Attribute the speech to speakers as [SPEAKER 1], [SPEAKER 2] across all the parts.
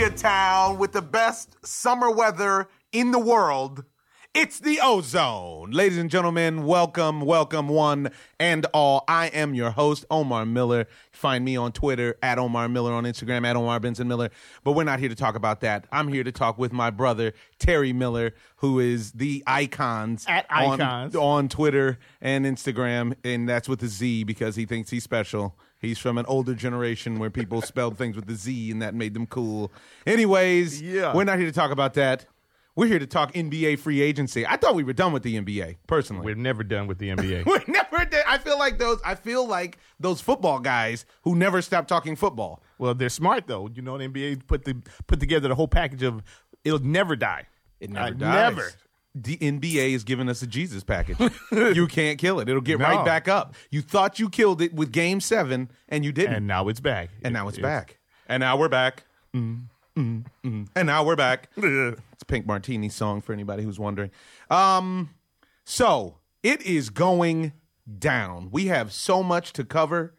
[SPEAKER 1] Koreatown with the best summer weather in the world. It's the O-Zone. Ladies and gentlemen, welcome, welcome one and all. I am your host, Omar Miller. Find me on Twitter at Omar Miller, on Instagram at Omar Benson Miller. But we're not here to talk about that. I'm here to talk with my brother, Terry Miller, who is the icons
[SPEAKER 2] At
[SPEAKER 1] on-
[SPEAKER 2] Icons.
[SPEAKER 1] on Twitter and Instagram, and that's with a Z because he thinks he's special. He's from an older generation where people spelled things with the Z and that made them cool. Anyways,
[SPEAKER 2] Yeah.
[SPEAKER 1] we're not here to talk about that. We're here to talk NBA free agency. I thought we were done with the NBA, personally.
[SPEAKER 2] We're never done with the NBA.
[SPEAKER 1] We're never did. I feel like those. I feel like those football guys who never stop talking football.
[SPEAKER 2] well, they're smart though. You know, the NBA put the put together the whole package of it'll never die.
[SPEAKER 1] It never
[SPEAKER 2] Uh,
[SPEAKER 1] dies.
[SPEAKER 2] Never.
[SPEAKER 1] The NBA is giving us a Jesus package. you can't kill it. It'll get
[SPEAKER 2] No.
[SPEAKER 1] right back up. You thought you killed it with Game Seven, and you didn't.
[SPEAKER 2] And now it's back.
[SPEAKER 1] and now it's back. And now we're back. Mm, mm, mm. And now we're back. it's Pink Martini song for anybody who's wondering. Um, so it is going down. We have so much to cover.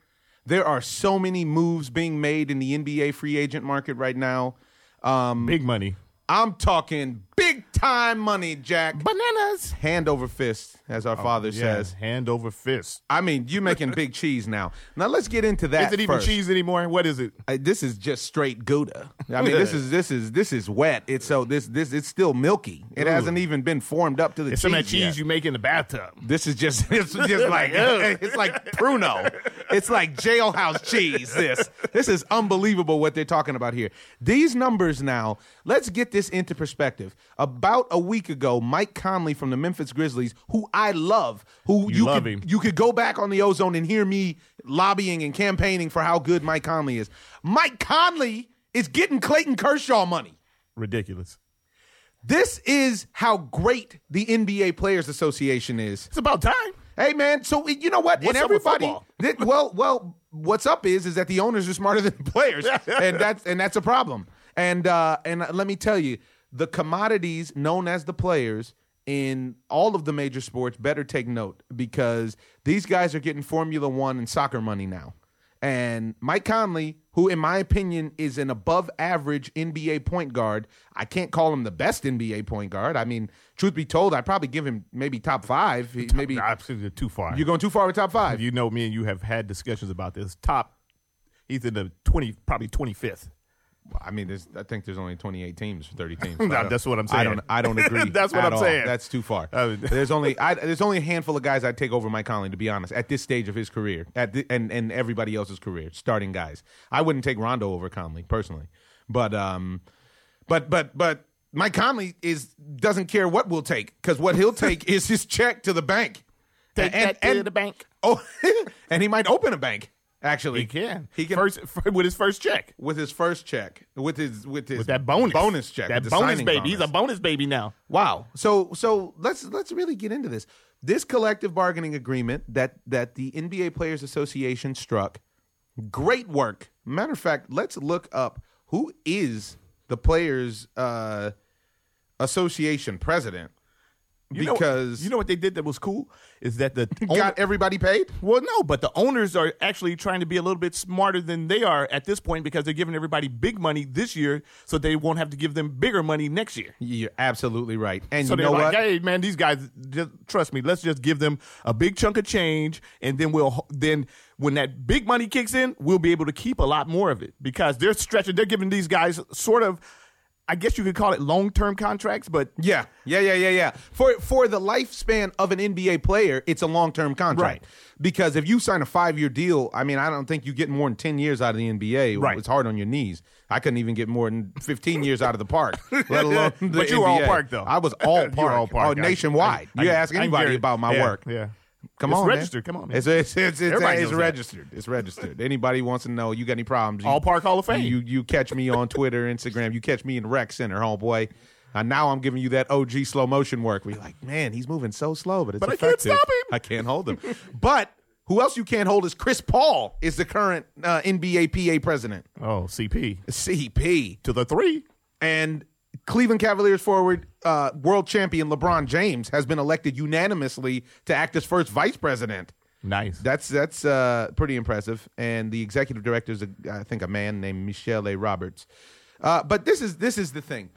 [SPEAKER 1] There are so many moves being made in the NBA free agent market right now. Um,
[SPEAKER 2] Big money.
[SPEAKER 1] I'm talking big time money, Jack.
[SPEAKER 2] Bananas.
[SPEAKER 1] Hand over fist, as our oh, father
[SPEAKER 2] Yeah,
[SPEAKER 1] says.
[SPEAKER 2] hand over fist.
[SPEAKER 1] I mean, you're making big cheese now. Now let's get into that.
[SPEAKER 2] Is it even
[SPEAKER 1] first.
[SPEAKER 2] cheese anymore? What is it?
[SPEAKER 1] I, this is just straight Gouda. I mean, this is this is this is wet. It's so this this it's still milky. It
[SPEAKER 2] Ooh.
[SPEAKER 1] hasn't even been formed up to the
[SPEAKER 2] It's
[SPEAKER 1] cheese.
[SPEAKER 2] some of that cheese
[SPEAKER 1] yet.
[SPEAKER 2] you make in the bathtub.
[SPEAKER 1] This is just it's just like it's like Pruno. It's like jailhouse cheese. This this is unbelievable what they're talking about here. These numbers now. Let's get this into perspective. About a week ago, Mike Conley from the Memphis Grizzlies, who I love, who
[SPEAKER 2] You love
[SPEAKER 1] could,
[SPEAKER 2] him.
[SPEAKER 1] you could go back on the O-Zone and hear me lobbying and campaigning for how good Mike Conley is. Mike Conley is getting Clayton Kershaw money.
[SPEAKER 2] Ridiculous.
[SPEAKER 1] This is how great the NBA Players Association is.
[SPEAKER 2] It's about time.
[SPEAKER 1] Hey man, so you know what?
[SPEAKER 2] What's
[SPEAKER 1] and everybody, that- well, well, what's up is is that the owners are smarter than the players, and that's and that's a problem. And uh, and let me tell you, the commodities known as the players in all of the major sports better take note because these guys are getting Formula One and soccer money now. And Mike Conley, who in my opinion is an above average NBA point guard, I can't call him the best NBA point guard. I mean, truth be told, I'd probably give him maybe top five. He- Maybe
[SPEAKER 2] Absolutely too far.
[SPEAKER 1] you're going too far with top five.
[SPEAKER 2] you know, me and you have had discussions about this. Top, he's in the twenty, probably twenty fifth.
[SPEAKER 1] I mean, there's, I think there's only 28 teams, 30 teams.
[SPEAKER 2] No, that's what I'm saying.
[SPEAKER 1] I don't. I don't agree.
[SPEAKER 2] That's what
[SPEAKER 1] at
[SPEAKER 2] I'm
[SPEAKER 1] all.
[SPEAKER 2] saying.
[SPEAKER 1] That's too far.
[SPEAKER 2] I mean-
[SPEAKER 1] there's only I, there's only a handful of guys I'd take over Mike Conley, to be honest, at this stage of his career, at the, and and everybody else's career, starting guys. I wouldn't take Rondo over Conley personally, but um, but but but Mike Conley is doesn't care what we'll take because what he'll take is his check to the bank.
[SPEAKER 2] Take
[SPEAKER 1] And-
[SPEAKER 2] that to
[SPEAKER 1] and-
[SPEAKER 2] the bank.
[SPEAKER 1] Oh, and he might open a bank. Actually,
[SPEAKER 2] He can.
[SPEAKER 1] He can
[SPEAKER 2] first with his first check
[SPEAKER 1] with his first check, with his with his
[SPEAKER 2] with that bonus
[SPEAKER 1] bonus check,
[SPEAKER 2] That bonus baby. He's a
[SPEAKER 1] bonus.
[SPEAKER 2] bonus baby now.
[SPEAKER 1] wow. So so let's let's really get into this. This collective bargaining agreement that that the NBA Players Association struck, great work. Matter of fact, let's look up who is the Players uh, Association president
[SPEAKER 2] You know-
[SPEAKER 1] because
[SPEAKER 2] you know what they did that was cool is that the owner-
[SPEAKER 1] got everybody paid.
[SPEAKER 2] well, no, but the owners are actually trying to be a little bit smarter than they are at this point because they're giving everybody big money this year, so they won't have to give them bigger money next year.
[SPEAKER 1] You're absolutely right. And
[SPEAKER 2] So
[SPEAKER 1] you
[SPEAKER 2] they're
[SPEAKER 1] know
[SPEAKER 2] like,
[SPEAKER 1] what?
[SPEAKER 2] "Hey, man, these guys, just trust me. Let's just give them a big chunk of change, and then we'll then when that big money kicks in, we'll be able to keep a lot more of it because they're stretching. They're giving these guys sort of, I guess you could call it long term contracts, but
[SPEAKER 1] Yeah, yeah, yeah, yeah, yeah. For for the lifespan of an NBA player, it's a long term contract.
[SPEAKER 2] Right.
[SPEAKER 1] Because if you sign a five year deal, I mean, I don't think you get more than ten years out of the NBA.
[SPEAKER 2] Right.
[SPEAKER 1] It's hard on your knees. I couldn't even get more than fifteen years out of the park, let alone the
[SPEAKER 2] But you were all park, though.
[SPEAKER 1] I was all park.
[SPEAKER 2] all park.
[SPEAKER 1] Oh, nationwide.
[SPEAKER 2] I-
[SPEAKER 1] you ask anybody about my
[SPEAKER 2] yeah,
[SPEAKER 1] work.
[SPEAKER 2] Yeah.
[SPEAKER 1] Come
[SPEAKER 2] It's
[SPEAKER 1] on, man.
[SPEAKER 2] registered. Come on, man.
[SPEAKER 1] It's it's it's, it's,
[SPEAKER 2] Everybody
[SPEAKER 1] it's
[SPEAKER 2] knows that.
[SPEAKER 1] registered. It's registered. Anybody wants to know? You got any problems? You,
[SPEAKER 2] All Park Hall of Fame.
[SPEAKER 1] You you catch me on Twitter, Instagram. You catch me in the rec center, homeboy. And now I'm giving you that OG slow motion work. You're like, man, he's moving so slow, but it's
[SPEAKER 2] But I can't
[SPEAKER 1] effective.
[SPEAKER 2] stop him.
[SPEAKER 1] I can't hold him. but who else you can't hold is Chris Paul. Is the current uh, NBA PA president,
[SPEAKER 2] Oh, CP
[SPEAKER 1] CP,
[SPEAKER 2] to the three.
[SPEAKER 1] and Cleveland Cavaliers forward, uh, world champion LeBron James has been elected unanimously to act as first vice president.
[SPEAKER 2] Nice.
[SPEAKER 1] That's that's uh, pretty impressive. And the executive director is, a, I think, a man named Michele A. Roberts. Uh, but this is this is the thing.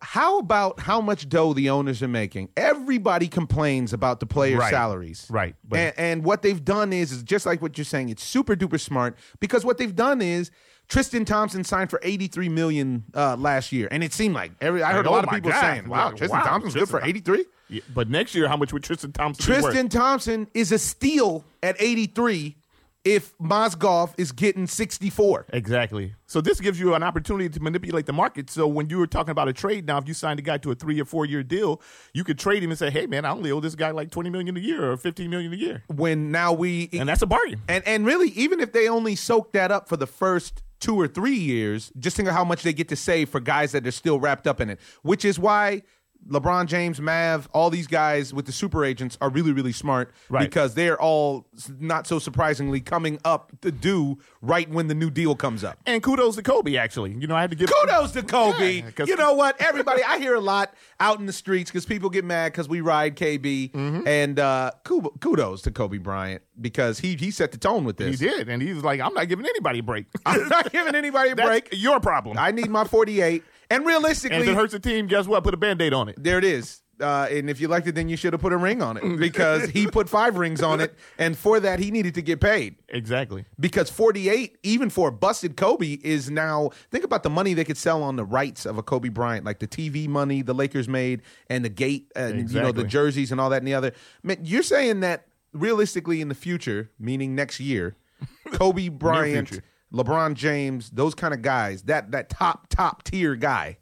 [SPEAKER 1] How about how much dough the owners are making? Everybody complains about the players'
[SPEAKER 2] Right.
[SPEAKER 1] salaries,
[SPEAKER 2] Right,
[SPEAKER 1] And, and what they've done is, is just like what you're saying. It's super duper smart because what they've done is Tristan Thompson signed for 83 million uh, last year, and it seemed like every. I heard a
[SPEAKER 2] oh
[SPEAKER 1] lot of people
[SPEAKER 2] God.
[SPEAKER 1] saying, "Wow, Tristan
[SPEAKER 2] wow,
[SPEAKER 1] Thompson's good for
[SPEAKER 2] Tristan-
[SPEAKER 1] 83."
[SPEAKER 2] Yeah, but next year, how much would Tristan Thompson be worth?
[SPEAKER 1] Tristan Thompson is a steal at 83 if Mozgov is getting 64.
[SPEAKER 2] Exactly. So this gives you an opportunity to manipulate the market. So when you were talking about a trade now, if you signed a guy to a three or four year deal, you could trade him and say, "Hey, man, I only owe this guy like twenty million a year or fifteen million a year,"
[SPEAKER 1] When now we
[SPEAKER 2] and that's a bargain.
[SPEAKER 1] and and really even if they only soak that up for the first two or three years, just think of how much they get to save for guys that are still wrapped up in it. Which is why LeBron James, Mav, all these guys with the super agents are really, really smart
[SPEAKER 2] Right.
[SPEAKER 1] because they're all not so surprisingly coming up to do right when the new deal comes up.
[SPEAKER 2] And kudos to Kobe. Actually, you know, I had to give
[SPEAKER 1] Kudos to Kobe.
[SPEAKER 2] Yeah,
[SPEAKER 1] you know what? Everybody, I hear a lot out in the streets because people get mad because we ride KB.
[SPEAKER 2] Mm-hmm.
[SPEAKER 1] And uh, kudos to Kobe Bryant because he he set the tone with this.
[SPEAKER 2] He did, and he was like, "I'm not giving anybody a break.
[SPEAKER 1] I'm not giving anybody a break.
[SPEAKER 2] your problem."
[SPEAKER 1] I need my 48. And realistically,
[SPEAKER 2] and if it hurts the team, guess what? Put a band aid on it.
[SPEAKER 1] there it is. Uh, and if you liked it, then you should have put a ring on it because he put five rings on it. And for that, he needed to get paid.
[SPEAKER 2] Exactly.
[SPEAKER 1] because 48 even for a busted kobe is now think about the money they could sell on the rights of a kobe bryant like the tv money the lakers made and the gate and you know the jerseys and all that and the other Man, you're saying that realistically in the future meaning next year kobe bryant. Lebron james those kind of guys that that top top tier guy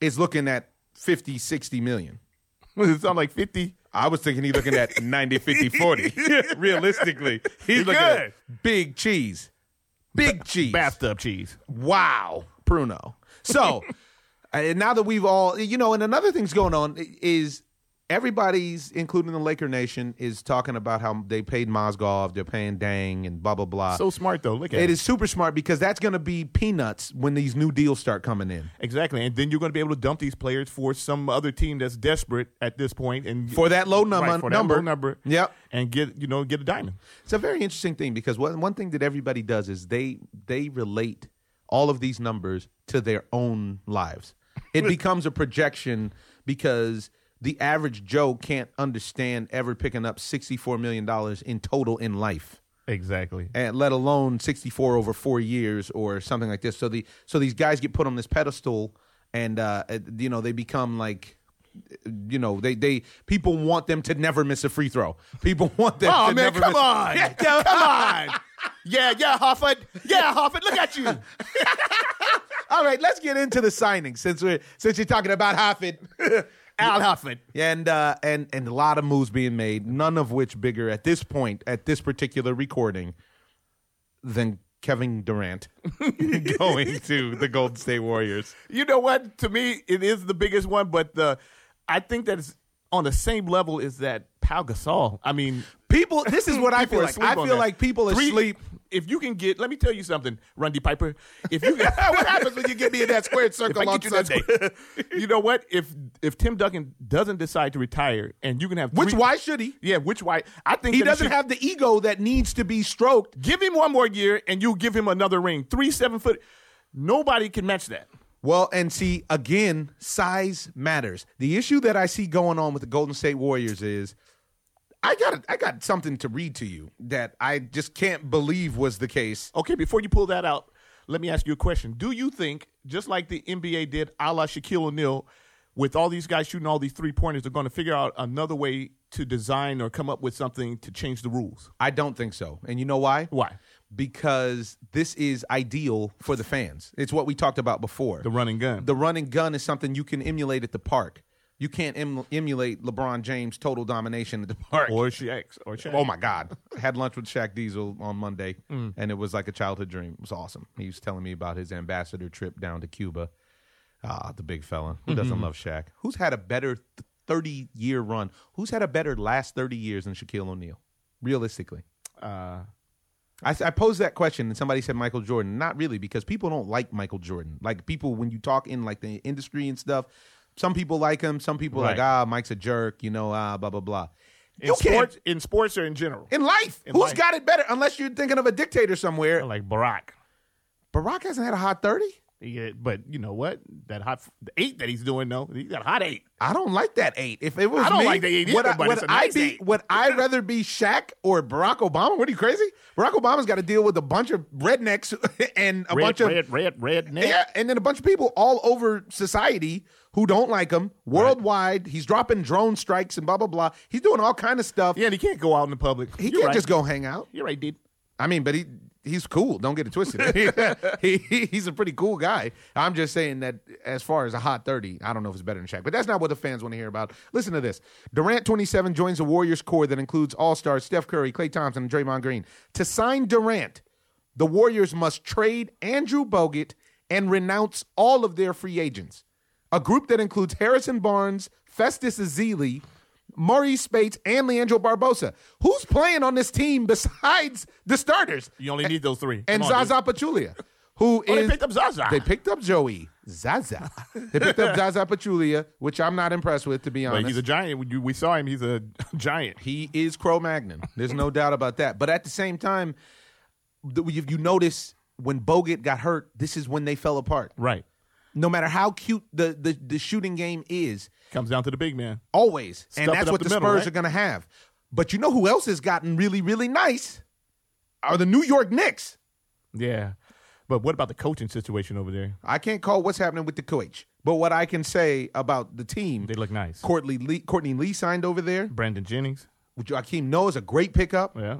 [SPEAKER 1] is looking at 50 60 million
[SPEAKER 2] it sound like fifty.
[SPEAKER 1] I was thinking he's looking at 90, 50, 40. Realistically, he's
[SPEAKER 2] He
[SPEAKER 1] looking at big cheese. Big cheese.
[SPEAKER 2] Bathtub cheese.
[SPEAKER 1] Wow. Pruno. So, now that we've all, you know, and another thing's going on is everybody's, including the Laker Nation, is talking about how they paid Mozgov, they're paying Dang, and blah, blah, blah.
[SPEAKER 2] So smart though. Look at
[SPEAKER 1] it. it is super smart because that's going to be peanuts when these new deals start coming in.
[SPEAKER 2] Exactly, and then you're going to be able to dump these players for some other team that's desperate at this point, and
[SPEAKER 1] For that low number,
[SPEAKER 2] Right, for that
[SPEAKER 1] number.
[SPEAKER 2] low number,
[SPEAKER 1] Yep.
[SPEAKER 2] and get you know get a diamond.
[SPEAKER 1] It's a very interesting thing because one one thing that everybody does is they they relate all of these numbers to their own lives. It becomes a projection because the average Joe can't understand ever picking up sixty four million dollars in total in life.
[SPEAKER 2] Exactly.
[SPEAKER 1] And let alone sixty four over four years or something like this. So the so these guys get put on this pedestal and uh you know they become like you know they they people want them to never miss a free throw. People want them
[SPEAKER 2] Oh
[SPEAKER 1] to
[SPEAKER 2] man,
[SPEAKER 1] never
[SPEAKER 2] come
[SPEAKER 1] miss
[SPEAKER 2] on,
[SPEAKER 1] Yeah,
[SPEAKER 2] come on. Come on. Yeah, yeah, Horford. Yeah, Horford. Look at you.
[SPEAKER 1] All right, let's get into the signings since we're since you're talking about Horford.
[SPEAKER 2] Al Horford.
[SPEAKER 1] and uh, and and a lot of moves being made, none of which bigger at this point at this particular recording than Kevin Durant going to the Golden State Warriors.
[SPEAKER 2] You know what? To me, it is the biggest one, but the I think that it's on the same level as that Pau Gasol. I mean,
[SPEAKER 1] People, this is what I feel like. I feel
[SPEAKER 2] that.
[SPEAKER 1] like people
[SPEAKER 2] Three-
[SPEAKER 1] asleep.
[SPEAKER 2] If you can get, let me tell you something, Roddy Piper. If you can,
[SPEAKER 1] what happens when you get me in that squared circle on
[SPEAKER 2] you
[SPEAKER 1] Sunday?
[SPEAKER 2] you know what? If if Tim Duncan doesn't decide to retire, and you can have
[SPEAKER 1] Which why should he?
[SPEAKER 2] Yeah, which why? I think
[SPEAKER 1] He doesn't
[SPEAKER 2] should-
[SPEAKER 1] have the ego that needs to be stroked.
[SPEAKER 2] Give him one more year, and you give him another ring. Three seven foot. Nobody can match that.
[SPEAKER 1] Well, and see, again, size matters. The issue that I see going on with the Golden State Warriors is I got I got something to read to you that I just can't believe was the case.
[SPEAKER 2] Okay, before you pull that out, let me ask you a question. Do you think, just like the NBA did a la Shaquille O'Neal, with all these guys shooting all these three pointers, they're going to figure out another way to design or come up with something to change the rules?
[SPEAKER 1] I don't think so. And you know why?
[SPEAKER 2] Why?
[SPEAKER 1] Because this is ideal for the fans. It's what we talked about before.
[SPEAKER 2] The running gun.
[SPEAKER 1] the running gun is something you can emulate at the park. You can't em- emulate LeBron James' total domination at the park.
[SPEAKER 2] or Shaq. Or Shaq.
[SPEAKER 1] Oh my God! I had lunch with Shaq Diesel on Monday,
[SPEAKER 2] Mm.
[SPEAKER 1] and it was like a childhood dream. It was awesome. He was telling me about his ambassador trip down to Cuba. Ah, the big fella who doesn't
[SPEAKER 2] Mm-hmm.
[SPEAKER 1] love Shaq? Who's had a better thirty year run? Who's had a better last thirty years than Shaquille O'Neal? Realistically,
[SPEAKER 2] Uh,
[SPEAKER 1] I, I posed that question, and somebody said Michael Jordan. Not really, because people don't like Michael Jordan. Like people, when you talk in like the industry and stuff, some people like him. Some people are like, ah, Mike's a jerk. You know, ah, blah blah blah.
[SPEAKER 2] in
[SPEAKER 1] You
[SPEAKER 2] sports, in sports or in general,
[SPEAKER 1] in life.
[SPEAKER 2] In
[SPEAKER 1] Who's
[SPEAKER 2] life.
[SPEAKER 1] got it better? Unless you're thinking of a dictator somewhere.
[SPEAKER 2] like Barack.
[SPEAKER 1] Barack hasn't had a hot 30.
[SPEAKER 2] Yeah, but you know what? That hot the eight that he's doing though—he's got a hot eight.
[SPEAKER 1] I don't like that eight. If it was
[SPEAKER 2] I don't
[SPEAKER 1] me,
[SPEAKER 2] like the eight
[SPEAKER 1] would I,
[SPEAKER 2] but
[SPEAKER 1] would
[SPEAKER 2] it's
[SPEAKER 1] I
[SPEAKER 2] nice
[SPEAKER 1] be?
[SPEAKER 2] eight.
[SPEAKER 1] Would I rather be Shaq or Barack Obama? What are you crazy? Barack Obama's got to deal with a bunch of rednecks and a
[SPEAKER 2] red,
[SPEAKER 1] bunch of
[SPEAKER 2] red, red, red, neck.
[SPEAKER 1] yeah, and then a bunch of people all over society who don't like him worldwide. He's dropping drone strikes and blah blah blah. He's doing all kind of stuff.
[SPEAKER 2] Yeah, and he can't go out in the public.
[SPEAKER 1] he
[SPEAKER 2] You're
[SPEAKER 1] can't
[SPEAKER 2] right.
[SPEAKER 1] just go hang out.
[SPEAKER 2] You're right, dude.
[SPEAKER 1] I mean, but he he's cool. Don't get it twisted. he, he- he's a pretty cool guy. I'm just saying that as far as a hot 30, I don't know if it's better than Shaq, but that's not what the fans want to hear about. Listen to this. Durant 27 joins the Warriors core that includes all-stars Steph Curry, Klay Thompson, and Draymond Green. To sign Durant, the Warriors must trade Andrew Bogut and renounce all of their free agents. A group that includes Harrison Barnes, Festus Ezeli, Marreese Speights, and Leandro Barbosa. Who's playing on this team besides the starters?
[SPEAKER 2] You only need those three.
[SPEAKER 1] And
[SPEAKER 2] Come on.
[SPEAKER 1] Zaza Pachulia, who
[SPEAKER 2] Oh, they
[SPEAKER 1] is-
[SPEAKER 2] picked up Zaza.
[SPEAKER 1] They picked up Joey Zaza. they picked up Zaza Pachulia, which I'm not impressed with, to be
[SPEAKER 2] But
[SPEAKER 1] honest.
[SPEAKER 2] he's a giant. We- We saw him. He's a giant.
[SPEAKER 1] He is Cro Magnon. There's no doubt about that. But at the same time, the- if you notice when Bogut got hurt, this is when they fell apart.
[SPEAKER 2] Right.
[SPEAKER 1] No matter how cute the the, the shooting game is,
[SPEAKER 2] Comes down to the big man.
[SPEAKER 1] always, and
[SPEAKER 2] Stuff it
[SPEAKER 1] that's what
[SPEAKER 2] the
[SPEAKER 1] the,
[SPEAKER 2] middle,
[SPEAKER 1] Spurs
[SPEAKER 2] right?
[SPEAKER 1] are going to have. But you know who else has gotten really really nice? Are the New York Knicks.
[SPEAKER 2] Yeah. But what about the coaching situation over there?
[SPEAKER 1] I can't call what's happening with the coach, but what I can say about the team,
[SPEAKER 2] They look nice.
[SPEAKER 1] Courtney Lee, Courtney Lee signed over there.
[SPEAKER 2] Brandon Jennings.
[SPEAKER 1] Joakim Noah is a great pickup.
[SPEAKER 2] Yeah.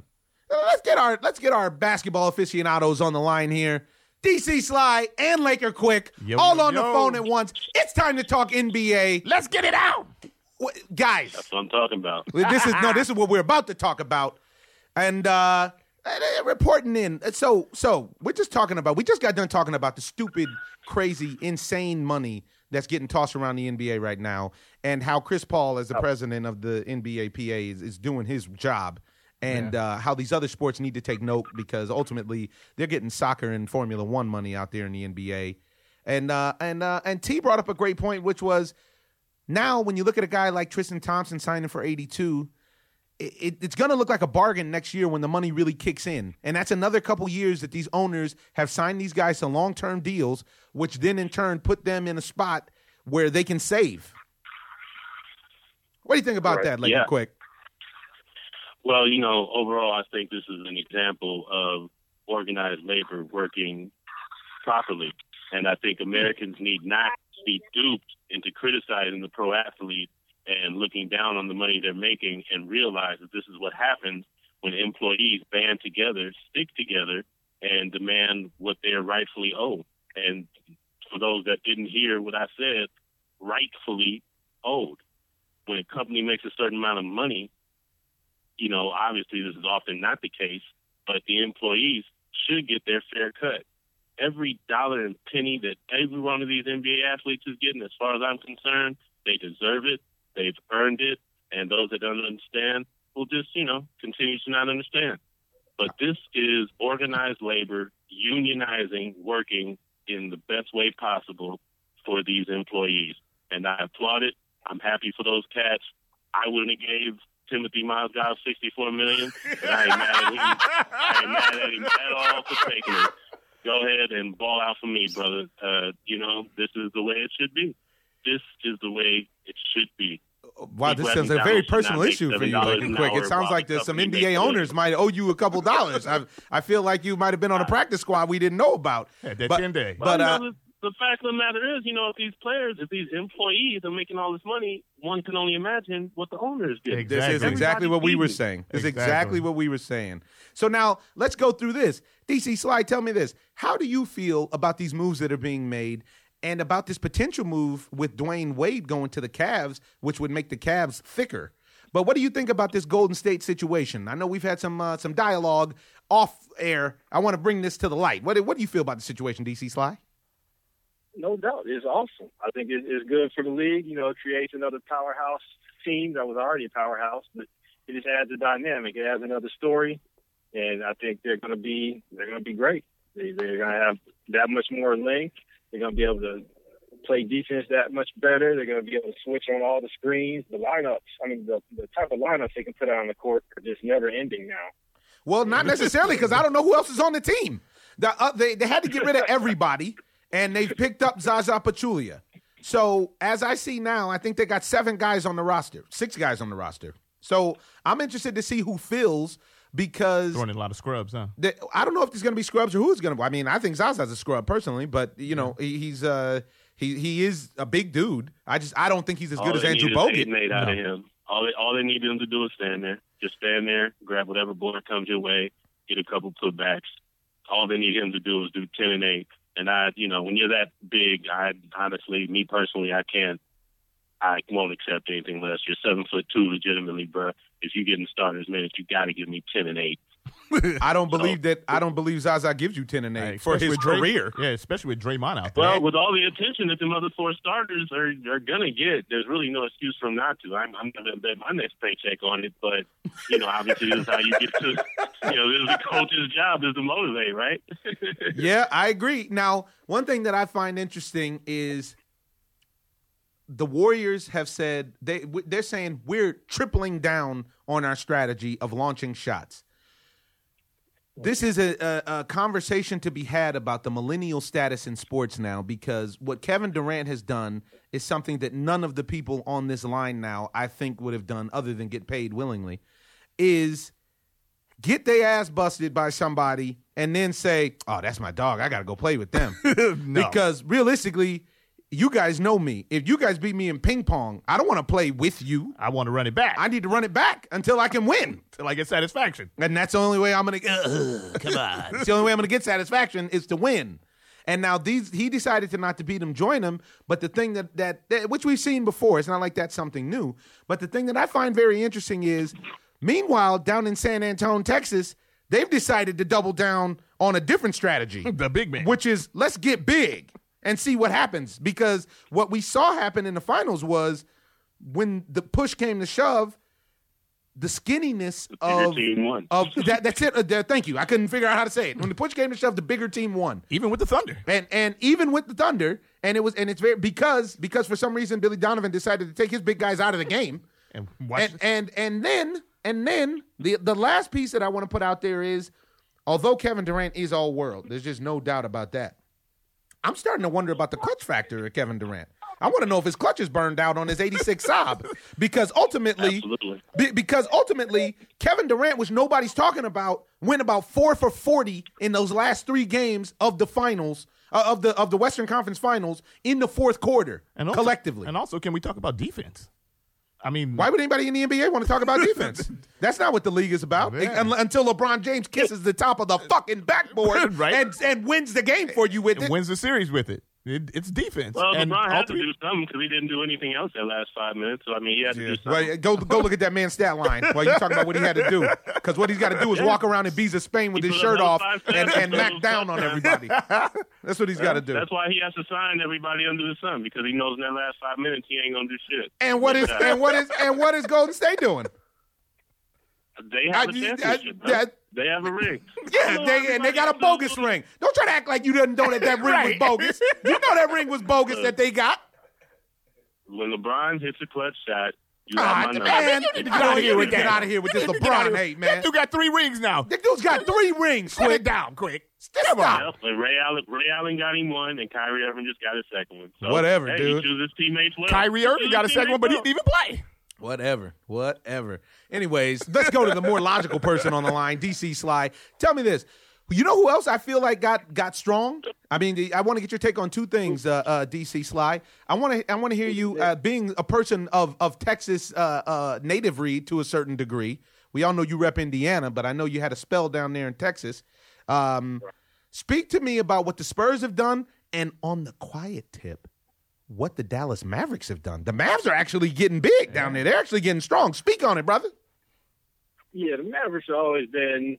[SPEAKER 1] Uh, Let's get our let's get our basketball aficionados on the line here. DC Sly and Laker Quick,
[SPEAKER 2] Yo,
[SPEAKER 1] all
[SPEAKER 2] yo,
[SPEAKER 1] on the phone at once. It's time to talk NBA,
[SPEAKER 2] Let's get it out.
[SPEAKER 1] Wh- guys.
[SPEAKER 3] That's what I'm talking about.
[SPEAKER 1] This is no, this is what we're about to talk about, and uh, uh, reporting in. So, so we're just talking about. We just got done talking about the stupid, crazy, insane money that's getting tossed around the NBA right now, and how Chris Paul, as the president of the NBA PA, is, is doing his job. And uh, how these other sports need to take note because ultimately they're getting soccer and Formula One money out there in the NBA, and uh, and uh, and T brought up a great point, which was now when you look at a guy like Tristan Thompson signing for 82 it, it- it's going to look like a bargain next year when the money really kicks in. And that's another couple years that these owners have signed these guys to long-term deals which then in turn put them in a spot where they can save. What do you think about
[SPEAKER 3] Right.
[SPEAKER 1] that like
[SPEAKER 3] Yeah.
[SPEAKER 1] quick
[SPEAKER 3] Well, you know, overall, I think this is an example of organized labor working properly. And I think Americans need not be duped into criticizing the pro athlete and looking down on the money they're making and realize that this is what happens when employees band together, stick together, and demand what they're rightfully owed. And for those that didn't hear what I said, rightfully owed. When a company makes a certain amount of money, you know, obviously this is often not the case, but the employees should get their fair cut. Every dollar and penny that every one of these NBA athletes is getting, as far as I'm concerned, they deserve it. They've earned it. And those that don't understand will just, you know, continue to not understand. But this is organized labor, unionizing, working in the best way possible for these employees. And I applaud it. I'm happy for those cats. I wouldn't have gave Timofey Mozgov 64 million, but I ain't mad at him. I ain't mad at him at all for taking it. Go ahead and ball out for me, brother. Uh, you know, this is the way it should be. This is the way it should be.
[SPEAKER 1] wow
[SPEAKER 3] People
[SPEAKER 1] this
[SPEAKER 3] at
[SPEAKER 1] sounds a very personal issue for you
[SPEAKER 3] $7
[SPEAKER 1] like
[SPEAKER 3] an
[SPEAKER 1] quick it sounds like there's some nba owners might owe you a couple dollars I, I feel like you might have been on a practice squad we didn't know about
[SPEAKER 2] Yeah, that
[SPEAKER 1] But-
[SPEAKER 2] 10 day.
[SPEAKER 1] But, uh,
[SPEAKER 3] know, the, the fact of the matter is, you know, if these players, if these employees are making all this money, one can only imagine what the owners get.
[SPEAKER 2] Exactly.
[SPEAKER 1] This is exactly what we were saying. This is
[SPEAKER 2] Exactly.
[SPEAKER 1] exactly what we were saying. So now let's go through this. DC Sly, tell me this. How do you feel about these moves that are being made and about this potential move with Dwyane Wade going to the Cavs, which would make the Cavs thicker? But what do you think about this Golden State situation? I know we've had some uh, some dialogue off air. I want to bring this to the light. What, what do you feel about the situation, DC Sly?
[SPEAKER 4] No doubt, it's awesome. I think it- it's good for the league. You know, it creates another powerhouse team that was already a powerhouse, but it just adds a dynamic. It adds another story, and I think they're going to be they're going to be great. They, they're going to have that much more length. They're going to be able to play defense that much better. They're going to be able to switch on all the screens. The lineups, I mean, the, the type of lineups they can put out on the court are just never ending now.
[SPEAKER 1] Well, not necessarily because I don't know who else is on the team. The, uh, they they had to get rid of everybody, and they've picked up Zaza Pachulia. So as I see now, I think they got seven guys on the roster, six guys on the roster. So I'm interested to see who fills because
[SPEAKER 2] Throwing in a lot of scrubs, huh?
[SPEAKER 1] the, I don't know if there's going to be scrubs or who's going to. I mean, I think Zaza's a scrub personally, but you know he, he's uh he he is a big dude. I just I don't think he's as good as Andrew
[SPEAKER 3] need is
[SPEAKER 1] Bogut.
[SPEAKER 3] eight and eight out of him. All they all they need him to do is stand there. Just stand there, grab whatever board comes your way, get a couple putbacks. All they need him to do is do ten and eight. And I, you know, when you're that big, I honestly, me personally, I can't. I won't accept anything less. You're seven foot two, legitimately, bro. If you get in starters minutes, you got to give me ten and eight.
[SPEAKER 1] I don't believe that. I don't believe Zaza gives you ten and eight
[SPEAKER 2] Hey,
[SPEAKER 1] for his
[SPEAKER 2] with Dray-
[SPEAKER 1] career.
[SPEAKER 2] Yeah, especially with Draymond out there.
[SPEAKER 3] Well, with all the attention that the other four starters are are gonna get, there's really no excuse for them not to. I'm I'm gonna bet my next paycheck on it, but you know, obviously this is how you get to you know, this is the coach's job is to motivate, right?
[SPEAKER 1] yeah, I agree. Now, one thing that I find interesting is the Warriors have said they they're saying we're tripling down on our strategy of launching shots. This is a, a, a conversation to be had about the millennial status in sports now because what Kevin Durant has done is something that none of the people on this line now I think would have done other than get paid willingly is get their ass busted by somebody and then say, "Oh, that's my dog. I got to go play with them." Because realistically, you guys know me. If you guys beat me in ping pong, I don't want to play with you.
[SPEAKER 2] I want to run it back
[SPEAKER 1] I need to run it back until I can win.
[SPEAKER 2] till I get satisfaction.
[SPEAKER 1] And that's the only way I'm gonna. Ugh, come on. it's the only way I'm gonna get satisfaction is to win. And now these he decided to not to beat him, join him. But the thing that, that that which we've seen before, it's not like that's something new. But the thing that I find very interesting is, meanwhile, down in San Antonio, Texas, they've decided to double down on a different strategy,
[SPEAKER 2] The big man.
[SPEAKER 1] which is let's get big and see what happens. Because what we saw happen in the finals was when the push came to shove, the skinniness
[SPEAKER 3] bigger
[SPEAKER 1] of
[SPEAKER 3] team won.
[SPEAKER 1] of that. That's it. Uh, thank you. I couldn't figure out how to say it. When the push came to shove, the bigger team won.
[SPEAKER 2] Even with the Thunder.
[SPEAKER 1] And and even with the Thunder, and it was and it's very because because for some reason Billy Donovan decided to take his big guys out of the game.
[SPEAKER 2] And watch
[SPEAKER 1] And and and then and then the the last piece that I want to put out there is, although Kevin Durant is all world, there's just no doubt about that. I'm starting to wonder about the clutch factor of Kevin Durant. I want to know if his clutch is burned out on his 86 Saab because ultimately,
[SPEAKER 3] Absolutely.
[SPEAKER 1] be- because ultimately, Kevin Durant, which nobody's talking about, went about four for 40 in those last three games of the finals uh, of the of the Western Conference Finals in the fourth quarter
[SPEAKER 2] and also,
[SPEAKER 1] collectively.
[SPEAKER 2] And also, can we talk about defense? I mean,
[SPEAKER 1] Why would anybody in the NBA want to talk about defense? That's not what the league is about.
[SPEAKER 2] Oh,
[SPEAKER 1] Un- Until LeBron James kisses the top of the fucking backboard
[SPEAKER 2] Right.
[SPEAKER 1] and, and wins the game for you with
[SPEAKER 2] it
[SPEAKER 1] it.
[SPEAKER 2] wins the series with it? It- it's defense.
[SPEAKER 3] Well,
[SPEAKER 2] and
[SPEAKER 3] LeBron had to
[SPEAKER 2] three-
[SPEAKER 3] do something because he didn't do anything else that last five minutes. So I mean, he had to do something.
[SPEAKER 1] Well, go go look at that man's stat line while you talking about what he had to do. Because what he's got to do is walk around in Ibiza, Spain with
[SPEAKER 3] He
[SPEAKER 1] his shirt off and, and knock down on everybody. That's what he's got to do.
[SPEAKER 3] That's why he has to sign everybody under the sun because he knows in that last five minutes he ain't gonna do shit.
[SPEAKER 1] And what is uh, and what is and what is Golden State doing?
[SPEAKER 3] They have
[SPEAKER 1] I-
[SPEAKER 3] a
[SPEAKER 1] I-
[SPEAKER 3] championship. bro.
[SPEAKER 1] that-
[SPEAKER 3] they have a ring.
[SPEAKER 1] Yeah, they and they got a bogus ring. Don't try to act like you didn't know that that ring
[SPEAKER 2] Right.
[SPEAKER 1] was bogus. You know that ring was bogus that they got.
[SPEAKER 3] When LeBron hits a clutch shot, you
[SPEAKER 1] Ah,
[SPEAKER 3] have my number.
[SPEAKER 1] man,
[SPEAKER 2] you need to
[SPEAKER 1] get
[SPEAKER 2] get outta here with
[SPEAKER 1] get out of here with this
[SPEAKER 2] Get out of
[SPEAKER 1] LeBron
[SPEAKER 2] here.
[SPEAKER 1] hate, man.
[SPEAKER 2] That dude got three rings now.
[SPEAKER 1] That dude's got three rings.
[SPEAKER 2] Put it down, quick.
[SPEAKER 1] Stop.
[SPEAKER 3] Yep, and Ray Allen, Ray Allen got him one, and Kyrie Irving just got his second one. So,
[SPEAKER 1] Whatever,
[SPEAKER 3] hey,
[SPEAKER 1] dude.
[SPEAKER 3] He chooses teammates well.
[SPEAKER 2] Kyrie
[SPEAKER 3] He
[SPEAKER 2] Irving got a second one, but he didn't even play.
[SPEAKER 1] Whatever, whatever. Anyways, let's go to the more logical person on the line, DC Sly. Tell me this. You know who else I feel like got got strong? I mean, I want to get your take on two things, uh, uh, DC Sly. I want to I want to hear you uh, being a person of of Texas uh, uh, native read to a certain degree. We all know you rep Indiana, but I know you had a spell down there in Texas. Um, speak to me about what the Spurs have done, and on the quiet tip, what the Dallas Mavericks have done. The Mavs are actually getting big down there. They're actually getting strong. Speak on it, brother.
[SPEAKER 4] Yeah, the Mavericks have always been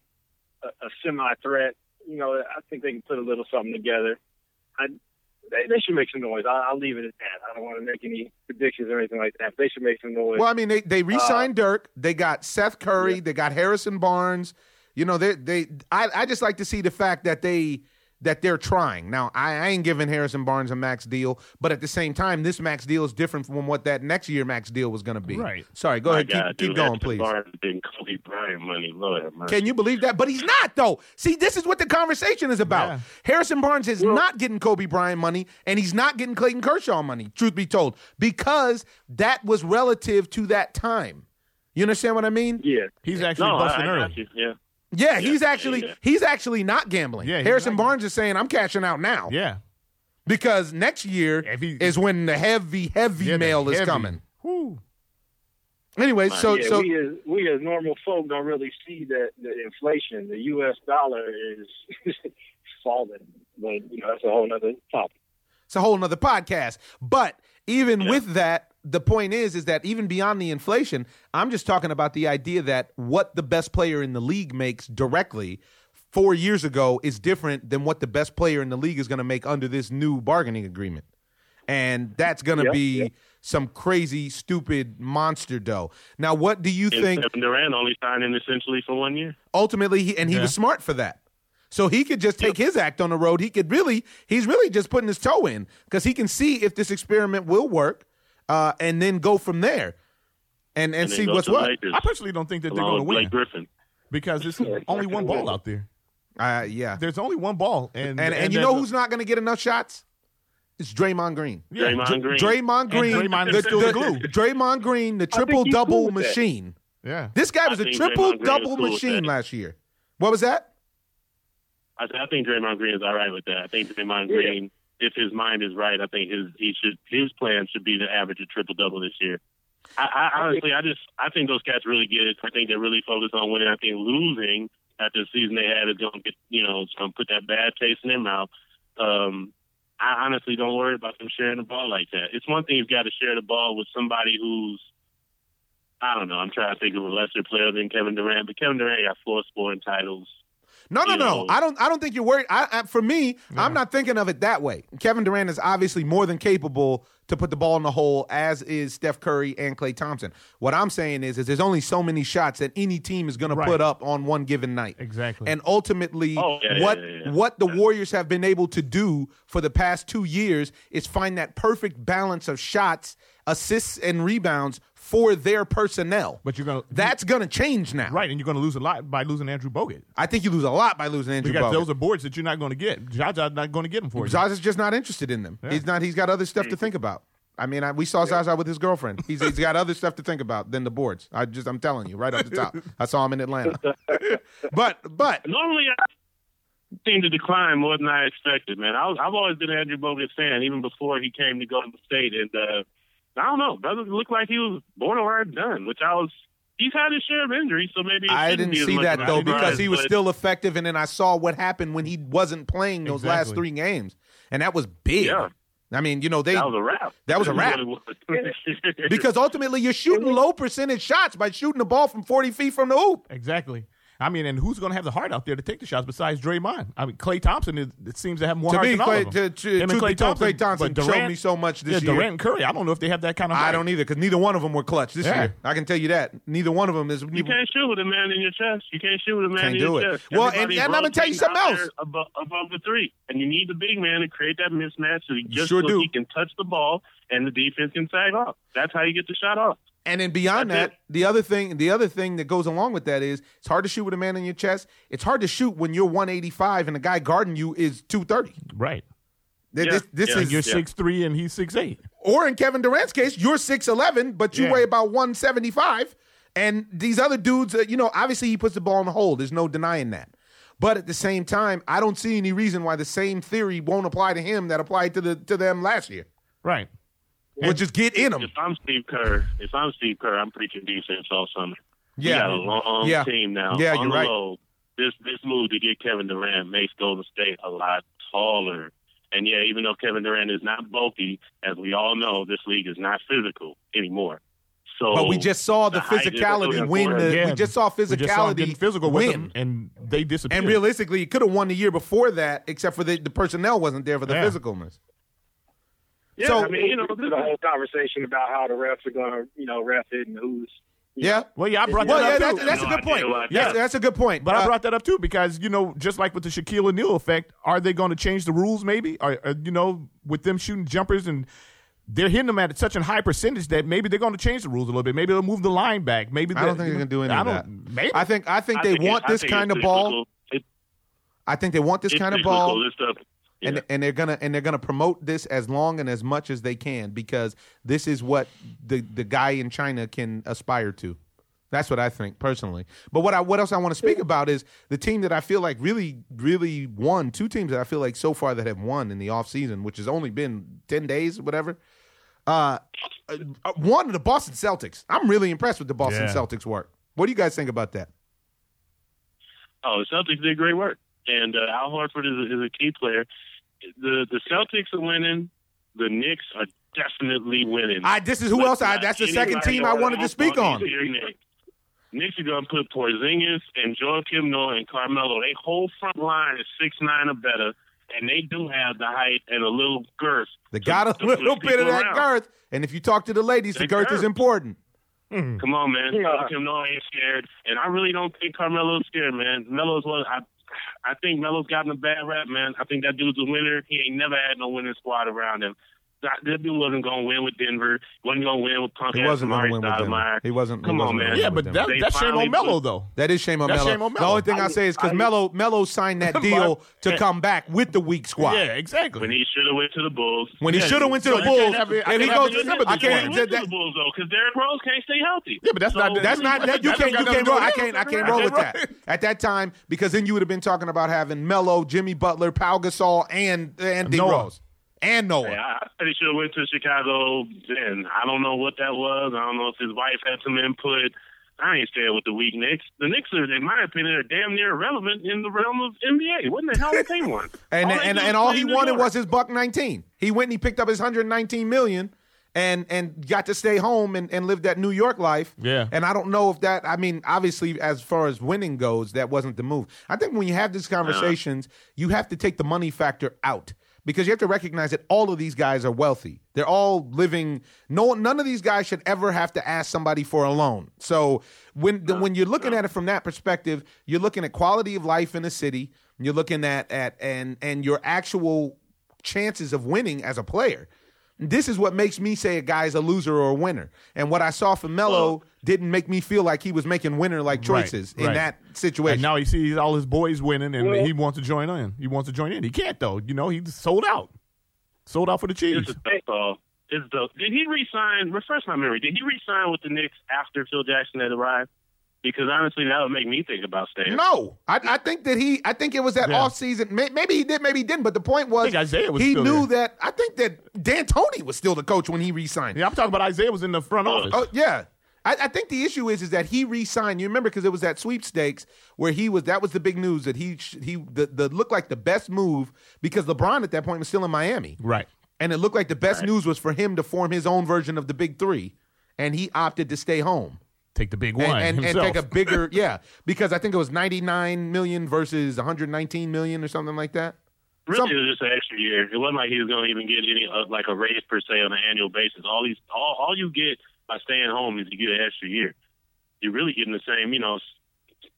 [SPEAKER 4] a, a semi-threat. You know, I think they can put a little something together. I, they, they should make some noise. I, I'll leave it at that. I don't want to make any predictions or anything like that. They should make some noise.
[SPEAKER 1] Well, I mean, they they uh, re-signed Dirk. They got Seth Curry. They got Harrison Barnes. You know, they they. I, I just like to see the fact that they that they're trying. Now, I, I ain't giving Harrison Barnes a max deal, but at the same time, this max deal is different from what that next year max deal was going to be.
[SPEAKER 2] Right.
[SPEAKER 1] Sorry, go
[SPEAKER 3] My
[SPEAKER 1] ahead.
[SPEAKER 3] God,
[SPEAKER 1] keep keep going, please.
[SPEAKER 3] Barnes been Kobe Bryant money, Lord.
[SPEAKER 1] Can you believe that? But he's not, though. See, this is what the conversation is about.
[SPEAKER 2] Yeah.
[SPEAKER 1] Harrison Barnes is not getting Kobe Bryant money, and he's not getting Clayton Kershaw money, truth be told, because that was relative to that time. You understand what I mean?
[SPEAKER 4] Yeah.
[SPEAKER 2] He's actually
[SPEAKER 3] no,
[SPEAKER 2] busting
[SPEAKER 3] I
[SPEAKER 2] early.
[SPEAKER 3] got you. Yeah.
[SPEAKER 1] Yeah, he's actually
[SPEAKER 3] yeah.
[SPEAKER 1] he's actually not gambling.
[SPEAKER 2] Yeah, he's
[SPEAKER 1] Harrison
[SPEAKER 2] not-
[SPEAKER 1] Barnes is saying, "I'm cashing out now."
[SPEAKER 2] Yeah.
[SPEAKER 1] because next year
[SPEAKER 2] If he-
[SPEAKER 1] is when the heavy, heavy
[SPEAKER 2] Yeah, the
[SPEAKER 1] mail is
[SPEAKER 2] heavy.
[SPEAKER 1] coming.
[SPEAKER 2] Whew.
[SPEAKER 1] Anyway, so
[SPEAKER 4] yeah,
[SPEAKER 1] so
[SPEAKER 4] we as we as normal folk don't really see that the inflation, the U.S. dollar is falling, but you know that's a whole other topic.
[SPEAKER 1] it's a whole nother podcast. But even with that, the point is, is that even beyond the inflation, I'm just talking about the idea that what the best player in the league makes directly four years ago is different than what the best player in the league is going to make under this new bargaining agreement. And that's going to
[SPEAKER 4] Yeah,
[SPEAKER 1] be
[SPEAKER 4] yeah.
[SPEAKER 1] some crazy, stupid monster dough. Now, what do you
[SPEAKER 3] And
[SPEAKER 1] think?
[SPEAKER 3] Kevin Durant only signing essentially for one year.
[SPEAKER 1] ultimately he, and he
[SPEAKER 2] Yeah.
[SPEAKER 1] was smart for that so he could just take his act on the road he could really he's really just putting his toe in because he can see if this experiment will work uh, and then go from there and and,
[SPEAKER 3] And
[SPEAKER 1] see what's what
[SPEAKER 3] Lakers,
[SPEAKER 2] I personally don't think that they're going to win
[SPEAKER 3] Griffin.
[SPEAKER 2] because there's only one ball out there.
[SPEAKER 1] uh, yeah
[SPEAKER 2] There's only one ball, and
[SPEAKER 1] and and, you know who's not going to get enough shots it's Draymond Green.
[SPEAKER 2] Yeah,
[SPEAKER 3] Draymond Green.
[SPEAKER 1] Draymond Green,
[SPEAKER 2] Draymond
[SPEAKER 1] the,
[SPEAKER 2] the
[SPEAKER 1] the-
[SPEAKER 2] glue.
[SPEAKER 1] Draymond Green, the triple double
[SPEAKER 4] cool with that.
[SPEAKER 1] machine.
[SPEAKER 2] Yeah,
[SPEAKER 1] This guy was
[SPEAKER 3] I
[SPEAKER 1] a
[SPEAKER 3] think
[SPEAKER 1] triple
[SPEAKER 3] Draymond
[SPEAKER 1] double
[SPEAKER 3] cool
[SPEAKER 1] machine last year. What was that?
[SPEAKER 3] I, I think Draymond Green is all right with that. I think Draymond
[SPEAKER 4] Yeah.
[SPEAKER 3] Green, if his mind is right, I think his he should his plan should be to average a triple double this year. I, I honestly, I just I think those cats really get it. I think they're really focused on winning. I think losing after the season they had is going to get you know it's going to put that bad taste in their mouth. Um, I honestly don't worry about them sharing the ball like that. It's one thing you've got to share the ball with somebody who's I don't know. I'm trying to think of a lesser player than Kevin Durant, but Kevin Durant got four scoring titles.
[SPEAKER 1] No, no,
[SPEAKER 3] you
[SPEAKER 1] no. I don't. I don't think you're worried. I, I, for me, I'm not thinking of it that way. Kevin Durant is obviously more than capable to put the ball in the hole, as is Steph Curry and Klay Thompson. What I'm saying is, is there's only so many shots that any team is going to put up on one given night.
[SPEAKER 2] Exactly.
[SPEAKER 1] And ultimately,
[SPEAKER 3] Oh, yeah, yeah,
[SPEAKER 1] what
[SPEAKER 3] yeah, yeah.
[SPEAKER 1] what the Warriors have been able to do for the past two years is find that perfect balance of shots, assists, and rebounds for their personnel.
[SPEAKER 2] But you're gonna-
[SPEAKER 1] that's going to change now.
[SPEAKER 2] right, and you're going to lose a lot by losing Andrew Bogut
[SPEAKER 1] I think you lose a lot by losing Andrew
[SPEAKER 2] because
[SPEAKER 1] Bogut.
[SPEAKER 2] those are boards that you're not going to get. Zaza's not going to get them for you.
[SPEAKER 1] Zaza's just not interested in them. He's not. He's got other stuff to think about. I mean, I, we saw Zaza with his girlfriend. He's, he's got other stuff to think about than the boards. I just, I'm telling you, right off the top. I saw him in Atlanta. but, but
[SPEAKER 3] Normally, I seem to decline more than I expected, man. I was, I've always been an Andrew Bogut fan, even before he came to Golden State. And uh, I don't know, brother looked like he was born borderline done, which I was. He's had his share of injuries, so maybe
[SPEAKER 1] I didn't
[SPEAKER 3] be
[SPEAKER 1] see that though because he was
[SPEAKER 3] but-
[SPEAKER 1] still effective, and then I saw what happened when he wasn't playing those last three games, and that was big.
[SPEAKER 3] Yeah.
[SPEAKER 1] I mean, you know, they
[SPEAKER 3] That was a wrap.
[SPEAKER 1] That was a wrap.
[SPEAKER 3] That's what it was.
[SPEAKER 1] because ultimately you're shooting low percentage shots by shooting the ball from 40 feet from the hoop.
[SPEAKER 2] Exactly. I mean, and who's going to have the heart out there to take the shots besides Draymond? I mean, Klay Thompson is, it seems to have more
[SPEAKER 1] To
[SPEAKER 2] heart
[SPEAKER 1] me,
[SPEAKER 2] than all
[SPEAKER 1] Klay,
[SPEAKER 2] of them.
[SPEAKER 1] to, to,
[SPEAKER 2] Him and
[SPEAKER 1] truth
[SPEAKER 2] Klay
[SPEAKER 1] be told, Klay
[SPEAKER 2] Thompson,
[SPEAKER 1] Thompson
[SPEAKER 2] but
[SPEAKER 1] showed
[SPEAKER 2] Durant-
[SPEAKER 1] me so much this
[SPEAKER 2] yeah,
[SPEAKER 1] year.
[SPEAKER 2] Durant and Curry. I don't know if they have that kind of. Heart.
[SPEAKER 1] I don't either because neither one of them were clutch this
[SPEAKER 2] Yeah.
[SPEAKER 1] year. I can tell you that. Neither one of them is.
[SPEAKER 3] You can't shoot with a man in your chest. You can't shoot with a man
[SPEAKER 1] Can't
[SPEAKER 3] in
[SPEAKER 1] do
[SPEAKER 3] your
[SPEAKER 1] it.
[SPEAKER 3] chest.
[SPEAKER 1] Well, and- and I'm gonna tell you something else.
[SPEAKER 3] Above, above the three, and you need the big man to create that mismatch so he just
[SPEAKER 1] sure
[SPEAKER 3] so
[SPEAKER 1] do.
[SPEAKER 3] he can touch the ball and the defense can sag off. That's how you get the shot off.
[SPEAKER 1] And then beyond
[SPEAKER 3] That's
[SPEAKER 1] that, the other thing, the other thing that goes along with that is it's hard to shoot with a man in your chest. It's hard to shoot when you're 185 and the guy guarding you is 230.
[SPEAKER 2] Right.
[SPEAKER 1] Th-
[SPEAKER 3] Yeah,
[SPEAKER 1] This, this
[SPEAKER 3] yeah.
[SPEAKER 1] is
[SPEAKER 2] And you're
[SPEAKER 3] Yeah.
[SPEAKER 2] six three and he's six eight.
[SPEAKER 1] or in Kevin Durant's case, you're 6'11, but you
[SPEAKER 2] Yeah.
[SPEAKER 1] weigh about 175. And these other dudes, uh, you know, obviously he puts the ball in the hole. There's no denying that. But at the same time, I don't see any reason why the same theory won't apply to him that applied to the to them last year.
[SPEAKER 2] Right.
[SPEAKER 1] We'll just get in them.
[SPEAKER 3] If I'm Steve Kerr, if I'm Steve Kerr, I'm preaching defense all summer. We
[SPEAKER 1] Yeah.
[SPEAKER 3] got a long
[SPEAKER 1] Yeah.
[SPEAKER 3] team now.
[SPEAKER 1] Yeah,
[SPEAKER 3] on
[SPEAKER 1] you're
[SPEAKER 3] the
[SPEAKER 1] right.
[SPEAKER 3] low. This this move to get Kevin Durant makes Golden State a lot taller. And yeah, even though Kevin Durant is not bulky, as we all know, this league is not physical anymore. So,
[SPEAKER 1] But we just saw the
[SPEAKER 3] the
[SPEAKER 1] physicality
[SPEAKER 3] really
[SPEAKER 1] win. The,
[SPEAKER 2] Yeah.
[SPEAKER 1] we just saw
[SPEAKER 2] We just saw
[SPEAKER 1] physicality
[SPEAKER 2] physical
[SPEAKER 1] win.
[SPEAKER 2] them, and they disappeared.
[SPEAKER 1] And realistically, it could have won the year before that, except for the, the personnel wasn't there for the
[SPEAKER 2] Yeah.
[SPEAKER 1] physicalness.
[SPEAKER 3] Yeah,
[SPEAKER 1] so-
[SPEAKER 3] I mean, you know,
[SPEAKER 4] This is a whole conversation about how the refs are going to, you know, ref it and who's
[SPEAKER 1] Yeah.
[SPEAKER 2] Well, yeah, I brought
[SPEAKER 1] Well,
[SPEAKER 2] that
[SPEAKER 1] yeah,
[SPEAKER 2] up
[SPEAKER 1] that's,
[SPEAKER 2] too.
[SPEAKER 1] that's a
[SPEAKER 3] No
[SPEAKER 1] good point.
[SPEAKER 3] about
[SPEAKER 1] Yes,
[SPEAKER 3] that.
[SPEAKER 1] that's a good point.
[SPEAKER 2] But
[SPEAKER 1] Uh,
[SPEAKER 2] I brought that up too because you know, just like with the Shaquille O'Neal effect, are they going to change the rules? Maybe, or, or, you know, with them shooting jumpers and they're hitting them at such a high percentage that maybe they're going to change the rules a little bit. Maybe they'll move the line back. Maybe
[SPEAKER 1] I don't think they're gonna do any
[SPEAKER 2] I
[SPEAKER 1] of that.
[SPEAKER 2] don't- Maybe
[SPEAKER 1] I think I think
[SPEAKER 3] I
[SPEAKER 1] they
[SPEAKER 3] think
[SPEAKER 1] want
[SPEAKER 3] I
[SPEAKER 1] this
[SPEAKER 3] think
[SPEAKER 1] kind of ball.
[SPEAKER 3] It-
[SPEAKER 1] I think they want this kind of ball.
[SPEAKER 3] This stuff, yeah.
[SPEAKER 1] and and they're gonna and they're gonna promote this as long and as much as they can because this is what the the guy in China can aspire to. That's what I think personally. But what I what else I want to speak about is the team that I feel like really really won. Two teams that I feel like so far that have won in the offseason, which has only been ten days, whatever. Uh, uh, one the Boston Celtics. I'm really impressed with the Boston
[SPEAKER 2] Yeah.
[SPEAKER 1] Celtics work. What do you guys think about that?
[SPEAKER 3] Oh, the Celtics did great work, and uh, Al Horford is a, is a key player. The the Celtics are winning. The Knicks are definitely winning.
[SPEAKER 1] I this is who
[SPEAKER 3] But
[SPEAKER 1] else I that's the second team I wanted to speak on.
[SPEAKER 3] offense here, Knicks. Knicks are going to put Porzingis and Joakim Noah and Carmelo. They whole front line is six nine or better, and they do have the height and a little girth.
[SPEAKER 1] They
[SPEAKER 3] to-
[SPEAKER 1] got a
[SPEAKER 3] to push
[SPEAKER 1] little bit of that
[SPEAKER 3] around.
[SPEAKER 1] girth. And if you talk to the ladies, the
[SPEAKER 3] That
[SPEAKER 1] girth is
[SPEAKER 3] girth.
[SPEAKER 1] important.
[SPEAKER 3] Come on, man.
[SPEAKER 4] Yeah.
[SPEAKER 3] Joakim Noah ain't scared, and I really don't think Carmelo's scared, man. Melo's one. I, I think Melo's gotten a bad rap, man. I think that dude's a winner. He ain't never had no winning squad around him. That, that dude wasn't going to win with Denver. wasn't going to win with punk
[SPEAKER 1] He wasn't
[SPEAKER 3] Amar'e
[SPEAKER 1] going to win with them.
[SPEAKER 3] Stoudemire.
[SPEAKER 1] He wasn't. he
[SPEAKER 3] Come on,
[SPEAKER 1] wasn't gonna
[SPEAKER 3] man.
[SPEAKER 2] Yeah, but that, that's shame on Melo though.
[SPEAKER 1] that is shame on
[SPEAKER 2] That's
[SPEAKER 1] Melo.
[SPEAKER 2] shame on
[SPEAKER 1] The only thing I,
[SPEAKER 4] I-
[SPEAKER 1] say is because
[SPEAKER 4] I-
[SPEAKER 1] Melo Melo signed that deal to
[SPEAKER 2] Yeah.
[SPEAKER 1] come back with the weak squad.
[SPEAKER 2] Yeah, exactly.
[SPEAKER 3] When he should have went to the Bulls.
[SPEAKER 1] When he
[SPEAKER 2] Yeah,
[SPEAKER 1] should have went to
[SPEAKER 2] so
[SPEAKER 1] the Bulls,
[SPEAKER 2] have I
[SPEAKER 1] and he goes,
[SPEAKER 2] have it in
[SPEAKER 1] I can't.
[SPEAKER 3] went to the Bulls though, because Derrick Rose can't stay healthy.
[SPEAKER 2] Yeah, but that's not-
[SPEAKER 1] That's not that you can't you can't roll. I can't I can't roll with that at that time because then you would have been talking about having Melo, Jimmy Butler, Pau Gasol, and and D Rose and Noah.
[SPEAKER 3] Yeah, I I said he should have went to Chicago then. I don't know what that was. I don't know if his wife had some input. I ain't staying with the weak Knicks. The Knicks are, in my opinion, are damn near irrelevant in the realm of NBA. What in the hell did they want?
[SPEAKER 1] And
[SPEAKER 3] All
[SPEAKER 1] and and all he wanted
[SPEAKER 3] York.
[SPEAKER 1] was his buck 19. He went and he picked up his 119 million and and got to stay home and, and live that New York life.
[SPEAKER 2] Yeah.
[SPEAKER 1] And I don't know if that I mean, obviously as far as winning goes, that wasn't the move. I think when you have these conversations, you have to take the money factor out. Because you have to recognize that all of these guys are wealthy. They're all living. No, none of these guys should ever have to ask somebody for a loan. So when the, when you're looking at it from that perspective, you're looking at quality of life in the city. You're looking at at and and your actual chances of winning as a player. This is what makes me say a guy's a loser or a winner. And what I saw from Melo didn't make me feel like he was making winner like choices
[SPEAKER 2] Right,
[SPEAKER 1] in
[SPEAKER 2] right.
[SPEAKER 1] that situation.
[SPEAKER 2] And now he sees all his boys winning, and
[SPEAKER 4] Well-
[SPEAKER 2] he wants to join in. He wants to join in. He can't though. You know, he's sold out. Sold out for the Chiefs.
[SPEAKER 3] It's a tough call. The, did he resign? Refresh my memory. Did he resign with the Knicks after Phil Jackson had arrived? Because honestly, that would make me think about staying.
[SPEAKER 1] No, I, I think that he. I think it was that
[SPEAKER 2] Yeah.
[SPEAKER 1] off season. May, maybe he did, maybe he didn't. But the point was,
[SPEAKER 2] I think Isiah was
[SPEAKER 1] he
[SPEAKER 2] still
[SPEAKER 1] knew
[SPEAKER 2] there.
[SPEAKER 1] that. I think that D'Antoni was still the coach when he re-signed.
[SPEAKER 2] Yeah, I'm talking about Isiah was in the front oh, office.
[SPEAKER 1] Oh yeah. I, I think the issue is is that he re-signed. You remember because it was that sweepstakes where he was. That was the big news that he he the, the looked like the best move because LeBron at that point was still in Miami,
[SPEAKER 2] Right.
[SPEAKER 1] and it looked like the best news was for him to form his own version of the big three, and he opted to stay home
[SPEAKER 2] Take the big one
[SPEAKER 1] and, and
[SPEAKER 2] himself.
[SPEAKER 1] take a bigger yeah because I think it was 99 million versus 119 million or something like that.
[SPEAKER 3] Really,
[SPEAKER 1] Some-
[SPEAKER 3] it was just an extra year. It wasn't like he was going to even get any uh, like a raise per se on an annual basis. All these, all, all you get by staying home is you get an extra year. You're really getting the same. You know,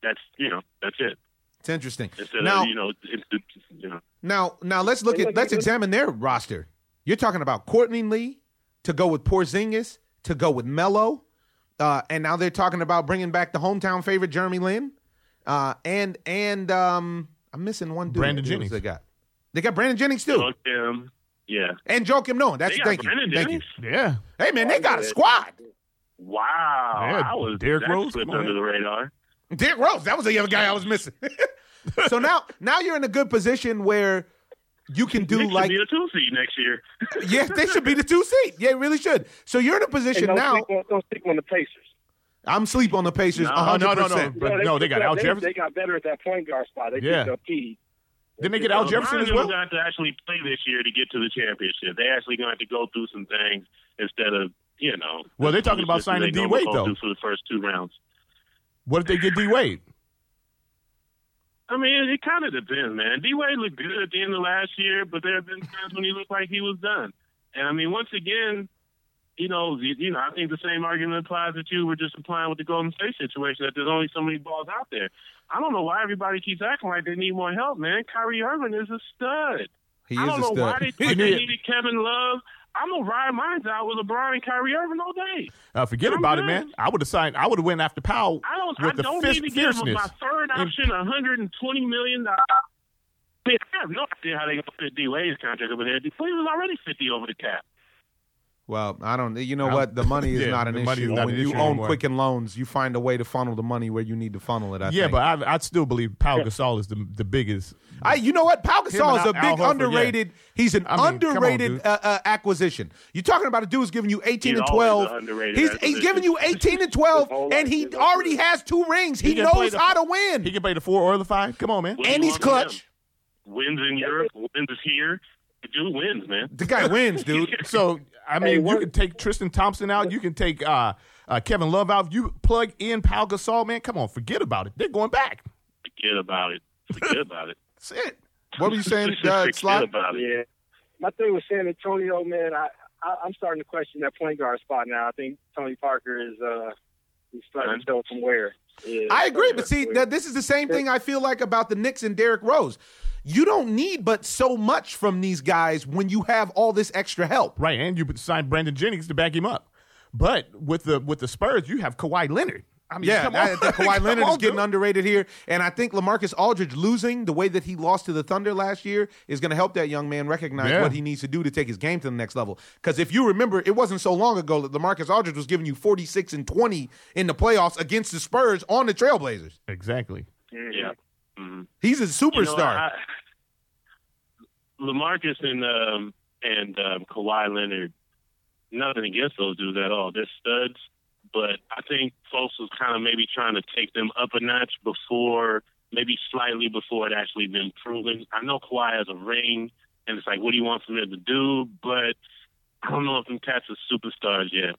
[SPEAKER 3] that's you know that's it.
[SPEAKER 1] It's interesting.
[SPEAKER 3] Instead
[SPEAKER 1] now,
[SPEAKER 3] of you know, it's, it's, you know.
[SPEAKER 1] Now, now let's look at let's examine their roster. You're talking about Courtney Lee to go with Porzingis to go with Melo, uh, and now they're talking about bringing back the hometown favorite Jeremy Lin, uh, and and um, I'm missing one dude.
[SPEAKER 2] Brandon Jennings.
[SPEAKER 1] They got they got Brandon Jennings too,
[SPEAKER 3] Look, um, yeah.
[SPEAKER 1] and Joakim Noah. That's
[SPEAKER 3] They got
[SPEAKER 1] thank you,
[SPEAKER 3] Brandon
[SPEAKER 1] thank you.
[SPEAKER 2] Yeah.
[SPEAKER 1] Hey man, they got a squad.
[SPEAKER 3] Wow,
[SPEAKER 2] Yeah,
[SPEAKER 3] I was
[SPEAKER 2] Derrick Rose,
[SPEAKER 3] slipped under the radar.
[SPEAKER 1] Derrick Rose, that was the other guy I was missing. so now, now you're in a good position where you can do
[SPEAKER 3] Knicks
[SPEAKER 1] like
[SPEAKER 3] should be a two seed next year.
[SPEAKER 1] yeah, they should be the two seed. Yeah, it really should. So you're in a
[SPEAKER 4] Hey,
[SPEAKER 1] position
[SPEAKER 4] don't,
[SPEAKER 1] now.
[SPEAKER 4] sleep on, don't sleep on the Pacers.
[SPEAKER 1] I'm sleep on the Pacers.
[SPEAKER 3] No,
[SPEAKER 1] 100%.
[SPEAKER 2] no, no, no. But no, they got Al
[SPEAKER 4] they,
[SPEAKER 2] Jefferson.
[SPEAKER 4] They got better at that point guard spot. They
[SPEAKER 2] Yeah.
[SPEAKER 4] picked up Key.
[SPEAKER 2] Didn't they get Al
[SPEAKER 3] Well,
[SPEAKER 2] Jefferson as
[SPEAKER 3] Brian
[SPEAKER 2] well?
[SPEAKER 3] got to actually play this year to get to the championship. They actually going to have to go through some things instead of you know.
[SPEAKER 2] Well, they're talking about signing D-Wade, though.
[SPEAKER 3] for the first two rounds.
[SPEAKER 2] What if they get D Wade?
[SPEAKER 3] I mean, it, it kind of depends, man. D Wade looked good at the end of last year, but there have been times when he looked like he was done. And I mean, once again, you know, you, you know, I think the same argument applies that you were just applying with the Golden State situation. That there's only so many balls out there. I don't know why everybody keeps acting like they need more help, man. Kyrie Irving is a stud.
[SPEAKER 1] He
[SPEAKER 3] I don't
[SPEAKER 1] a
[SPEAKER 3] know
[SPEAKER 1] stud.
[SPEAKER 3] why they they needed Kevin Love. I'm gonna ride mines out with LeBron and Kyrie Irving all day.
[SPEAKER 2] Uh, forget
[SPEAKER 3] I'm
[SPEAKER 2] about it, man. I would have signed. I would have went after Powell
[SPEAKER 3] I don't.
[SPEAKER 2] with
[SPEAKER 3] I
[SPEAKER 2] the
[SPEAKER 3] don't
[SPEAKER 2] fist,
[SPEAKER 3] need to give my third option 120 million dollars. I mean, I have no idea how they gonna fit D Wade's contract over there. Was already 50 over the cap.
[SPEAKER 1] Well, I don't. You know
[SPEAKER 2] Well,
[SPEAKER 1] what? The money is
[SPEAKER 2] yeah,
[SPEAKER 1] not an
[SPEAKER 2] the money is
[SPEAKER 1] issue.
[SPEAKER 2] not
[SPEAKER 1] when
[SPEAKER 2] an
[SPEAKER 1] you
[SPEAKER 2] issue
[SPEAKER 1] own
[SPEAKER 2] anymore.
[SPEAKER 1] Quicken Loans, you find a way to funnel the money where you need to funnel it. I
[SPEAKER 2] yeah,
[SPEAKER 1] think.
[SPEAKER 2] but I, I still believe Pau Gasol is the the biggest.
[SPEAKER 1] I, you know what? Pau
[SPEAKER 2] Him
[SPEAKER 1] Gasol is a
[SPEAKER 2] Al- Al
[SPEAKER 1] big
[SPEAKER 2] Horford,
[SPEAKER 1] underrated. He's an
[SPEAKER 2] I mean, come on,
[SPEAKER 1] underrated uh, uh, acquisition. You're talking about a dude who's giving you 18
[SPEAKER 3] He's
[SPEAKER 1] and 12. He's, he's giving you 18 and 12, and he already has two rings. He,
[SPEAKER 2] He
[SPEAKER 1] knows
[SPEAKER 2] the-
[SPEAKER 1] how to win,
[SPEAKER 2] He can play the four or the five. Come on, man.
[SPEAKER 3] What
[SPEAKER 1] and he's clutch.
[SPEAKER 3] him? Wins in Europe, wins is here. The dude wins, man.
[SPEAKER 1] The guy wins, dude.
[SPEAKER 2] So I mean,
[SPEAKER 4] Hey,
[SPEAKER 2] you can take Tristan Thompson out. You can take uh, uh, Kevin Love out. You plug in Pau Gasol, man. Come on, forget about it. They're going back.
[SPEAKER 3] Forget about it. Forget about it.
[SPEAKER 1] That's it. What were you saying,
[SPEAKER 3] Just
[SPEAKER 1] uh,
[SPEAKER 3] forget
[SPEAKER 1] Slot?
[SPEAKER 3] about it.
[SPEAKER 4] Yeah. My thing with San Antonio, man, I, I I'm starting to question that point guard spot now. I think Tony Parker is uh he's starting to go some wear. Yeah,
[SPEAKER 1] I agree, but see,
[SPEAKER 4] weird.
[SPEAKER 1] this is the same thing I feel like about the Knicks and Derrick Rose. You don't need but so much from these guys when you have all this extra help.
[SPEAKER 2] Right, and you signed Brandon Jennings to back him up. But with the with the Spurs, you have Kawhi Leonard. I mean,
[SPEAKER 1] Yeah,
[SPEAKER 2] come
[SPEAKER 1] I
[SPEAKER 2] on.
[SPEAKER 1] think Kawhi
[SPEAKER 2] Come
[SPEAKER 1] Leonard is getting
[SPEAKER 2] dude.
[SPEAKER 1] underrated here, and I think LaMarcus Aldridge losing the way that he lost to the Thunder last year is going to help that young man recognize
[SPEAKER 2] Yeah.
[SPEAKER 1] what he needs to do to take his game to the next level. Because if you remember, it wasn't so long ago that LaMarcus Aldridge was giving you forty six and twenty in the playoffs against the Spurs on the Trailblazers.
[SPEAKER 2] Exactly.
[SPEAKER 3] Yeah. Hmm
[SPEAKER 1] He's a
[SPEAKER 3] You know,
[SPEAKER 1] superstar.
[SPEAKER 3] I, LaMarcus and um, and um, Kawhi Leonard, nothing against those dudes at all. They're studs, but I think folks was kind of maybe trying to take them up a notch before, maybe slightly before it actually been proven. I know Kawhi has a ring, and it's like, what do you want from them to do? But I don't know if them cats are superstars yet.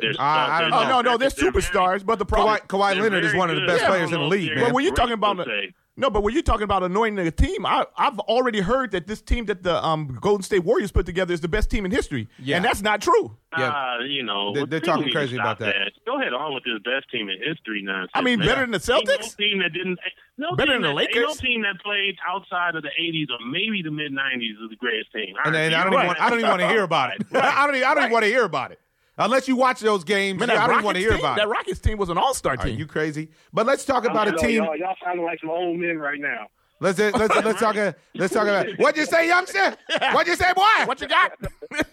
[SPEAKER 3] They're
[SPEAKER 1] I- I don't
[SPEAKER 2] Oh no, no, they're superstars. But the problem,
[SPEAKER 1] Kawhi, Kawhi Leonard is one of the best
[SPEAKER 3] Yeah,
[SPEAKER 1] players in the league.
[SPEAKER 2] But when you're talking about
[SPEAKER 3] se.
[SPEAKER 2] No, but when you're talking about anointing a team, I, I've already heard that this team that the um, Golden State Warriors put together is the best team in history,
[SPEAKER 1] Yeah.
[SPEAKER 2] and that's not true.
[SPEAKER 1] Yeah.
[SPEAKER 3] Uh, you know,
[SPEAKER 1] They're- they're talking crazy about that.
[SPEAKER 3] Go ahead on with this best team in history nonsense.
[SPEAKER 2] I mean,
[SPEAKER 3] man.
[SPEAKER 2] better than the
[SPEAKER 3] Ain't no
[SPEAKER 2] Celtics?
[SPEAKER 3] team that didn't. No
[SPEAKER 2] Better
[SPEAKER 3] team
[SPEAKER 2] than the
[SPEAKER 3] that, ain't no team that played outside of the '80s or maybe the mid '90s is the greatest team.
[SPEAKER 1] And, and I don't even
[SPEAKER 3] right.
[SPEAKER 1] want, I don't even want to hear about it. I don't even, I don't even want to hear about it. Unless you watch those games,
[SPEAKER 2] Man,
[SPEAKER 1] yeah, I don't want to hear
[SPEAKER 2] team,
[SPEAKER 1] about it. that.
[SPEAKER 2] Rockets team was an all-star team.
[SPEAKER 1] Are
[SPEAKER 2] team.
[SPEAKER 1] you crazy? But let's talk about a team.
[SPEAKER 4] Y'all, y'all sounding like some old men right now.
[SPEAKER 1] Let's let's let's talk. uh, Let's talk about. What'd you say, youngster? What'd you say, boy?
[SPEAKER 2] what you got?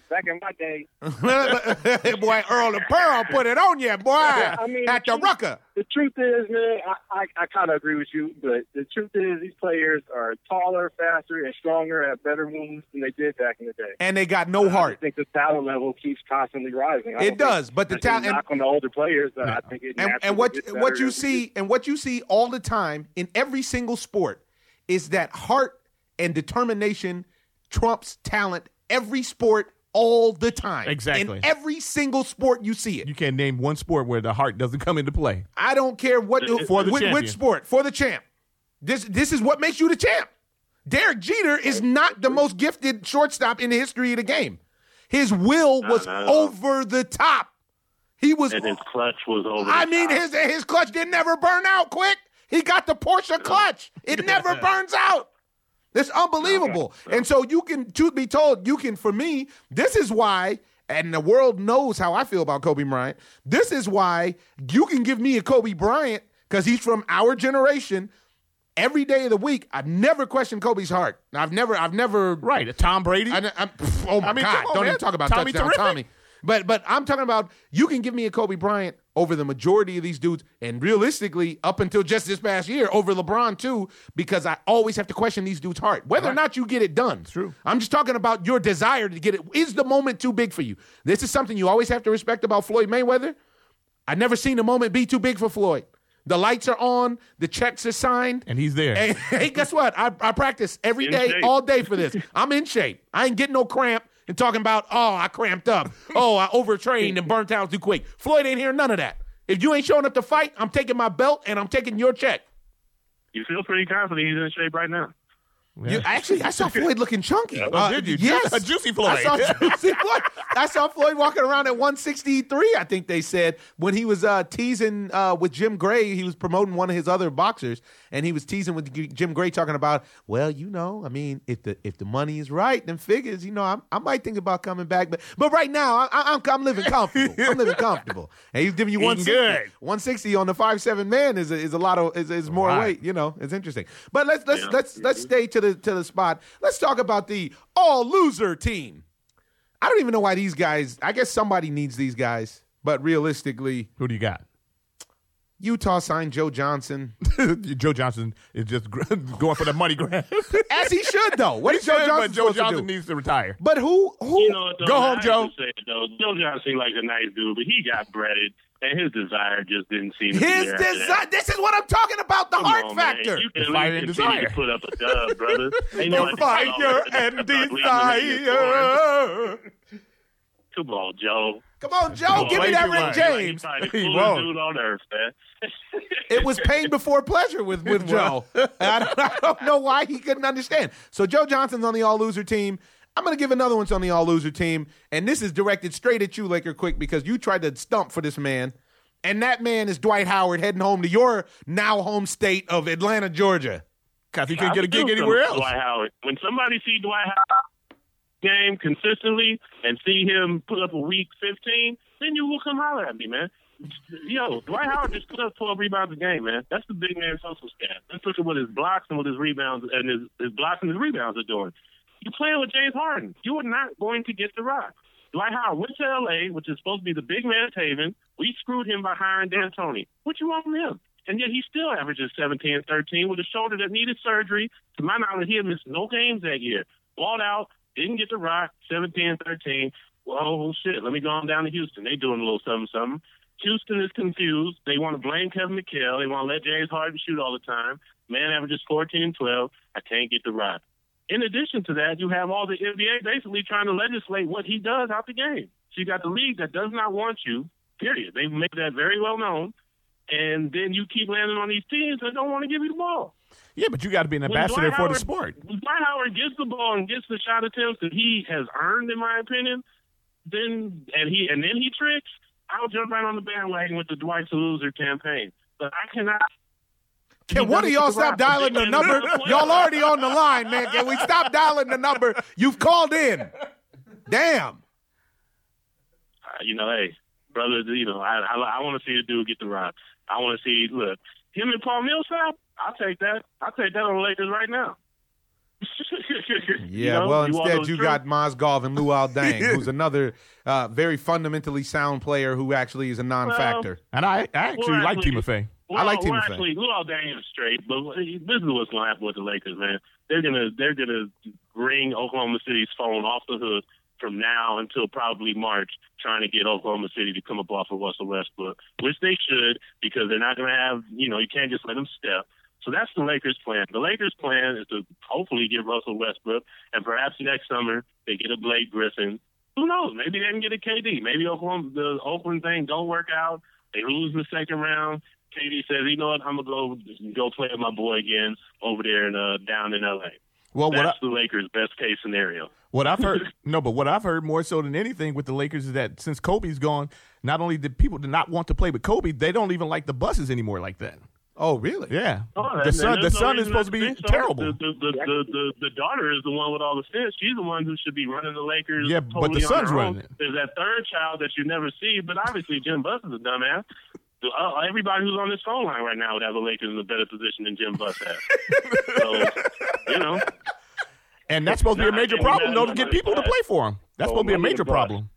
[SPEAKER 4] Back in my day,
[SPEAKER 1] boy, Earl the Pearl put it on you, boy.
[SPEAKER 4] I mean,
[SPEAKER 1] at the Rucker.
[SPEAKER 4] the truth is, man, I, I, I kind of agree with you, but the truth is, these players are taller, faster, and stronger, have better moves than they did back in the day.
[SPEAKER 1] And they got no
[SPEAKER 4] I
[SPEAKER 1] heart.
[SPEAKER 4] I think the talent level keeps constantly rising.
[SPEAKER 1] It does, but the
[SPEAKER 4] I think
[SPEAKER 1] talent- and-
[SPEAKER 4] knock on the older players. Uh, I think it
[SPEAKER 1] and, and what
[SPEAKER 4] gets
[SPEAKER 1] what you see and what you see all the time in every single sport is that heart and determination trumps talent every sport all the time
[SPEAKER 2] Exactly.
[SPEAKER 1] in every single sport you see it
[SPEAKER 2] You can't name one sport where the heart doesn't come into play.
[SPEAKER 1] i don't care what
[SPEAKER 2] For the
[SPEAKER 1] which, which sport for the champ this this is what makes you the champ derek jeter is not the most gifted shortstop in the history of the game his will was
[SPEAKER 3] no, no.
[SPEAKER 1] over the top he was
[SPEAKER 3] And his clutch was over.
[SPEAKER 1] I
[SPEAKER 3] the
[SPEAKER 1] mean,
[SPEAKER 3] top.
[SPEAKER 1] his his clutch didn't ever burn out quick. He got the Porsche clutch. It never burns out. It's unbelievable. And so you can, truth be told, you can, for me, this is why, and the world knows how I feel about Kobe Bryant. This is why you can give me a Kobe Bryant because he's from our generation. Every day of the week, I've never questioned Kobe's heart. I've never, I've never
[SPEAKER 2] Right, Tom Brady.
[SPEAKER 1] I, am oh my
[SPEAKER 2] I mean,
[SPEAKER 1] God!
[SPEAKER 2] on,
[SPEAKER 1] Don't
[SPEAKER 2] man.
[SPEAKER 1] even talk about
[SPEAKER 2] Tommy
[SPEAKER 1] touchdown
[SPEAKER 2] terrific.
[SPEAKER 1] Tommy. But but I'm talking about you can give me a Kobe Bryant over the majority of these dudes, and realistically, up until just this past year, over LeBron too, because I always have to question these dudes' heart, whether or not you get it done.
[SPEAKER 2] True.
[SPEAKER 1] I'm just talking about your desire to get it. Is the moment too big for you? This is something you always have to respect about Floyd Mayweather. I never seen a moment be too big for Floyd. The lights are on, the checks are signed,
[SPEAKER 2] and he's there.
[SPEAKER 1] Hey, hey, guess what? I, I practice every
[SPEAKER 3] In
[SPEAKER 1] day,
[SPEAKER 3] shape.
[SPEAKER 1] all day for this. I'm in shape. I ain't getting no cramp and talking about, oh, I cramped up. Oh, I overtrained and burnt out too quick. Floyd ain't hearing none of that. If you ain't showing up to fight, I'm taking my belt and I'm taking your check.
[SPEAKER 3] You feel pretty confident he's in shape right now.
[SPEAKER 1] You, actually, I saw Floyd looking chunky.
[SPEAKER 2] Oh, did you?
[SPEAKER 1] Yes,
[SPEAKER 2] A juicy Floyd.
[SPEAKER 1] I saw juicy Floyd. I saw Floyd walking around at 163. I think they said when he was uh, teasing uh, with Jim Gray. He was promoting one of his other boxers, and he was teasing with Jim Gray, talking about, well, you know, I mean, if the if the money is right, then figures, you know, I, I might think about coming back, but but right now, I, I, I'm I'm living comfortable. I'm living comfortable, and he's giving you
[SPEAKER 2] Eating
[SPEAKER 1] 160.
[SPEAKER 2] good.
[SPEAKER 1] 160 on the five seven man is a, is a lot of is, is more
[SPEAKER 2] Right.
[SPEAKER 1] weight. You know, it's interesting. But let's let's
[SPEAKER 3] Yeah.
[SPEAKER 1] let's let's stay to the to the spot. Let's talk about the all loser team. I don't even know why these guys. I guess somebody needs these guys, but realistically,
[SPEAKER 2] Who do you got?
[SPEAKER 1] Utah signed Joe Johnson,
[SPEAKER 2] Joe Johnson is just going for the money grab.
[SPEAKER 1] as he should though. What is Joe
[SPEAKER 2] But
[SPEAKER 1] Johnson
[SPEAKER 2] Joe Johnson
[SPEAKER 1] to do?
[SPEAKER 2] needs to retire.
[SPEAKER 1] But who who?
[SPEAKER 3] You know though?
[SPEAKER 2] Go home,
[SPEAKER 3] hate
[SPEAKER 2] Joe.
[SPEAKER 3] to say it, though. Joe Johnson seemed like a nice dude, but he got breaded, and his desire just didn't seem to be
[SPEAKER 1] his
[SPEAKER 3] there after that.
[SPEAKER 1] desire. This is what I'm talking about. The
[SPEAKER 3] Come
[SPEAKER 1] heart
[SPEAKER 3] on, man.
[SPEAKER 1] factor.
[SPEAKER 3] You can at
[SPEAKER 2] Fire
[SPEAKER 3] least
[SPEAKER 2] and
[SPEAKER 3] continue
[SPEAKER 2] desire.
[SPEAKER 3] to put up a dub, brother. Ain't
[SPEAKER 1] The fire
[SPEAKER 3] talking
[SPEAKER 1] and
[SPEAKER 3] start leading the league
[SPEAKER 1] desire.
[SPEAKER 3] Come on, Joe.
[SPEAKER 1] Come on, Joe, give me that
[SPEAKER 2] too
[SPEAKER 1] Rick
[SPEAKER 2] much.
[SPEAKER 1] James.
[SPEAKER 3] Like,
[SPEAKER 2] He
[SPEAKER 3] he
[SPEAKER 2] won't.
[SPEAKER 3] dude on earth, man.
[SPEAKER 1] It was pain before pleasure with, with Joe. I, don't, I don't know why he couldn't understand. So Joe Johnson's on the all loser team. I'm going to give another one on the all loser team. And this is directed straight at you, Laker Quick, because you tried to stump for this man. And that man is Dwight Howard heading home to your now home state of Atlanta, Georgia.
[SPEAKER 2] Because he couldn't get a gig anywhere else.
[SPEAKER 3] Dwight Howard. When somebody see Dwight Howard game consistently and see him put up a week 15, then you will come holler at me, man. Yo, Dwight Howard just put up 12 rebounds a game, man. That's the big man social stat. Let's look at what his blocks and what his rebounds and his, his blocks and his rebounds are doing. You playing with James Harden. You are not going to get the rock. Dwight Howard went to LA, which is supposed to be the big man's haven. We screwed him by hiring D'Antoni. What you want from him? And yet he still averages 17 and 13 with a shoulder that needed surgery. To my knowledge, he had missed no games that year. Balled out, didn't get the rock, 17 and 13. Well, shit, let me go on down to Houston. They doing a little something, something. Houston is confused. They want to blame Kevin McHale. They want to let James Harden shoot all the time. Man averages 14 and 12. I can't get the rock. In addition to that, you have all the NBA basically trying to legislate what he does out the game. So you got the league that does not want you, period. They've made that very well known. And then you keep landing on these teams that don't want to give you the ball.
[SPEAKER 2] Yeah, but you got to be an ambassador
[SPEAKER 3] Dwight
[SPEAKER 2] for the sport.
[SPEAKER 3] When Dwight Howard gets the ball and gets the shot attempts that he has earned, in my opinion, then and he and then he tricks, I'll jump right on the bandwagon with the Dwight to Loser campaign. But I cannot.
[SPEAKER 1] Can one of y'all stop dialing the number? Y'all already on the line, man. Can we stop dialing the number? You've called in. Damn.
[SPEAKER 3] Uh, you know, hey, brother, you know, I I, I want to see the dude get the rock. I want to see look him and Paul Millsap. I'll take that. I'll take that on the Lakers right now. You
[SPEAKER 1] Yeah,
[SPEAKER 3] know,
[SPEAKER 1] well,
[SPEAKER 3] you
[SPEAKER 1] instead
[SPEAKER 3] those
[SPEAKER 1] you got Mozgov and Luol Deng, who's another uh, very fundamentally sound player who actually is a non-factor.
[SPEAKER 2] And I, I actually
[SPEAKER 3] Well,
[SPEAKER 2] like
[SPEAKER 3] actually-
[SPEAKER 2] Timofey.
[SPEAKER 1] I like
[SPEAKER 3] well,
[SPEAKER 1] Timofey.
[SPEAKER 3] Actually, Luol Deng is straight, but this is what's going to happen with the Lakers, man. They're gonna they're gonna ring Oklahoma City's phone off the hook from now until probably March, trying to get Oklahoma City to come up off of Russell Westbrook, which they should because they're not going to have you know you can't just let them step. So that's the Lakers' plan. The Lakers' plan is to hopefully get Russell Westbrook, and perhaps next summer they get a Blake Griffin. Who knows? Maybe they can get a KD. Maybe Oklahoma, the Oakland thing don't work out. They lose in the second round. KD says, "You know what? I'm gonna go go play with my boy again over there in uh, down in LA."
[SPEAKER 2] Well, what I,
[SPEAKER 3] the Lakers' best case scenario.
[SPEAKER 2] what I've heard, no, but what I've heard more so than anything with the Lakers is that since Kobe's gone, not only did people did not want to play with Kobe, they don't even like the Busses anymore like that.
[SPEAKER 1] Oh, really?
[SPEAKER 2] Yeah,
[SPEAKER 3] Oh,
[SPEAKER 2] the
[SPEAKER 3] and
[SPEAKER 2] son, the
[SPEAKER 3] no
[SPEAKER 2] son is supposed to be
[SPEAKER 3] so.
[SPEAKER 2] terrible.
[SPEAKER 3] The, the, the, the, the, the daughter is the one with all the sense. She's the one who should be running the Lakers.
[SPEAKER 2] Yeah, but the
[SPEAKER 3] on
[SPEAKER 2] son's running
[SPEAKER 3] own.
[SPEAKER 2] it.
[SPEAKER 3] There's that third child that you never see, but obviously Jim Buss is a dumbass. Uh, everybody who's on this phone line right now would have the Lakers in a better position than Jim Buss has. so, you know,
[SPEAKER 2] And that's supposed to be a major problem, though, to get people to play for him. That's
[SPEAKER 3] Oh,
[SPEAKER 2] supposed to be a major problem.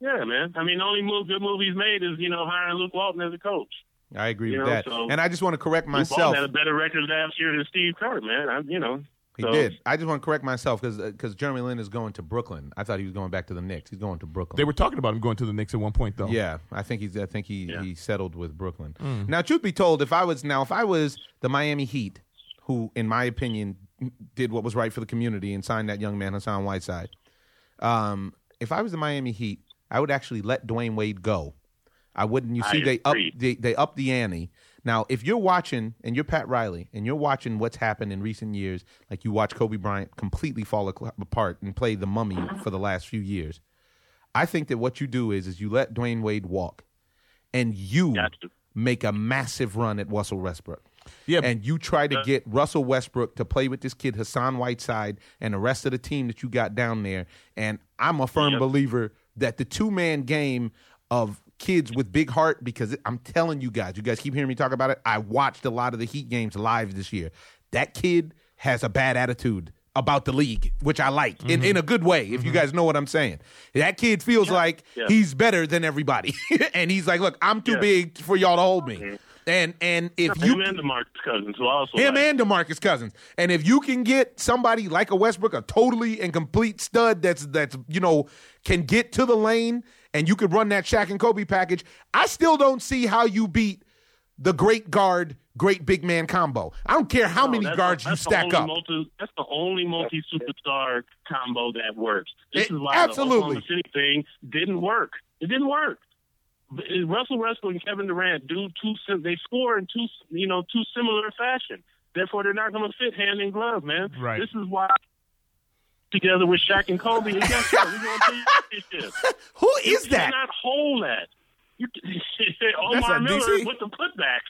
[SPEAKER 3] yeah, man. I mean, the only move, good move he's made is you know hiring Luke Walton as a coach.
[SPEAKER 1] I agree
[SPEAKER 3] You
[SPEAKER 1] with
[SPEAKER 3] know,
[SPEAKER 1] that.
[SPEAKER 3] so-
[SPEAKER 1] and I just want to correct
[SPEAKER 3] Luke
[SPEAKER 1] myself.
[SPEAKER 3] Walton had a better record last year than Steve Kerr, man. I, you know,
[SPEAKER 1] He
[SPEAKER 3] so-
[SPEAKER 1] did. I just want to correct myself because because Jeremy Lin is going to Brooklyn. I thought he was going back to the Knicks. He's going to Brooklyn.
[SPEAKER 2] They were talking about him going to the Knicks at one point, though.
[SPEAKER 1] Yeah, I think he's. I think he
[SPEAKER 3] Yeah.
[SPEAKER 1] he settled with Brooklyn.
[SPEAKER 2] Mm.
[SPEAKER 1] Now, truth be told, if I was now if I was the Miami Heat, who in my opinion did what was right for the community and signed that young man Hassan Whiteside, um, if I was the Miami Heat, I would actually let Dwyane Wade go. I wouldn't. You
[SPEAKER 3] I
[SPEAKER 1] see, they up they, they up the ante. Now, if you're watching and you're Pat Riley and you're watching what's happened in recent years, like you watch Kobe Bryant completely fall apart and play the mummy for the last few years, I think that what you do is is you let Dwyane Wade walk, and you
[SPEAKER 3] Gotcha.
[SPEAKER 1] make a massive run at Russell Westbrook.
[SPEAKER 2] Yeah.
[SPEAKER 1] and you try to get Russell Westbrook to play with this kid Hassan Whiteside and the rest of the team that you got down there. And I'm a firm
[SPEAKER 3] Yep.
[SPEAKER 1] believer that the two man game of kids with big heart, because I'm telling you guys, you guys keep hearing me talk about it. I watched a lot of the Heat games live this year. That kid has a bad attitude about the league, which I like in, in mm-hmm. a good way, if you mm-hmm. guys know what I'm saying. That kid feels like
[SPEAKER 3] Yeah.
[SPEAKER 1] he's better than everybody. and he's like, look, I'm too
[SPEAKER 3] Yeah.
[SPEAKER 1] big for y'all to hold me. Mm-hmm. And and if you
[SPEAKER 3] Him and DeMarcus Cousins, who also
[SPEAKER 1] him
[SPEAKER 3] like,
[SPEAKER 1] and DeMarcus Cousins. And if you can get somebody like a Westbrook, a totally and complete stud that's that's you know can get to the lane and you could run that Shaq and Kobe package, I still don't see how you beat the great guard, great big man combo. I don't care how
[SPEAKER 3] No,
[SPEAKER 1] many guards
[SPEAKER 3] the-
[SPEAKER 1] you stack up.
[SPEAKER 3] Multi, that's the only multi superstar combo that works. This
[SPEAKER 1] It-
[SPEAKER 3] is why
[SPEAKER 1] absolutely.
[SPEAKER 3] the Oklahoma City thing didn't work. It didn't work. But, Russell Westbrook and Kevin Durant do two. They score in two, you know, two similar fashion. Therefore, they're not going to fit hand in glove, man.
[SPEAKER 2] Right.
[SPEAKER 3] This is why together with Shaq and Kobe, and guess what? We're going to championship.
[SPEAKER 1] Who is
[SPEAKER 3] You
[SPEAKER 1] that?
[SPEAKER 3] cannot hold that. You,
[SPEAKER 2] That's
[SPEAKER 3] Omar
[SPEAKER 2] a
[SPEAKER 3] Miller
[SPEAKER 2] DC?
[SPEAKER 3] with the putback.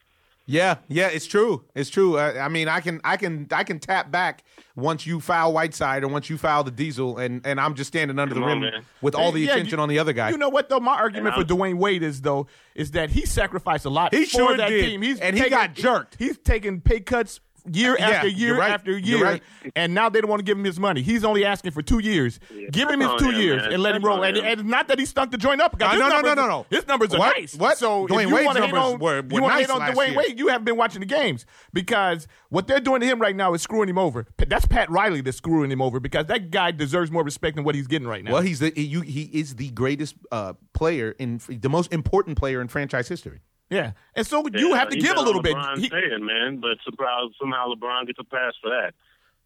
[SPEAKER 1] Yeah, yeah, it's true. It's true. I, I mean, I can, I can, I can tap back once you foul Whiteside or once you foul the Diesel, and and I'm just standing under
[SPEAKER 3] Come
[SPEAKER 1] the
[SPEAKER 3] on,
[SPEAKER 1] rim
[SPEAKER 3] man.
[SPEAKER 1] with all the
[SPEAKER 2] Yeah,
[SPEAKER 1] attention
[SPEAKER 2] you-
[SPEAKER 1] on the other guy.
[SPEAKER 2] You know what though? My argument for Dwyane Wade is though is that he sacrificed a lot
[SPEAKER 1] He
[SPEAKER 2] for
[SPEAKER 1] sure
[SPEAKER 2] that
[SPEAKER 1] did.
[SPEAKER 2] team. He's
[SPEAKER 1] And he got jerked.
[SPEAKER 2] He's taking pay cuts year
[SPEAKER 1] Yeah,
[SPEAKER 2] after year
[SPEAKER 1] right.
[SPEAKER 2] after year,
[SPEAKER 1] right.
[SPEAKER 2] and now they don't want to give him his money. He's only asking for two years. Give him his two
[SPEAKER 3] him,
[SPEAKER 2] years
[SPEAKER 3] man.
[SPEAKER 2] and let him roll. And,
[SPEAKER 3] him.
[SPEAKER 2] and not that he stunk the joint up. because
[SPEAKER 1] Uh, no, no,
[SPEAKER 2] numbers-
[SPEAKER 1] no, no, no.
[SPEAKER 2] His numbers are
[SPEAKER 1] What?
[SPEAKER 2] nice.
[SPEAKER 1] What?
[SPEAKER 2] So if
[SPEAKER 1] Dwyane
[SPEAKER 2] you
[SPEAKER 1] Wade's
[SPEAKER 2] wanna hate
[SPEAKER 1] numbers
[SPEAKER 2] on,
[SPEAKER 1] were-
[SPEAKER 2] you
[SPEAKER 1] were
[SPEAKER 2] wanna
[SPEAKER 1] nice
[SPEAKER 2] hate on
[SPEAKER 1] last
[SPEAKER 2] Dwyane
[SPEAKER 1] year.
[SPEAKER 2] Wade, you haven't been watching the games because what they're doing to him right now is screwing him over. That's Pat Riley that's screwing him over because that guy deserves more respect than what he's getting right now.
[SPEAKER 1] Well, he's the he, you, he is the greatest uh, player in the most important player in franchise history.
[SPEAKER 2] Yeah, and so you
[SPEAKER 3] Yeah,
[SPEAKER 2] have to give a little
[SPEAKER 3] on
[SPEAKER 2] bit. He-
[SPEAKER 3] saying, man, but surprise, somehow LeBron gets a pass for that.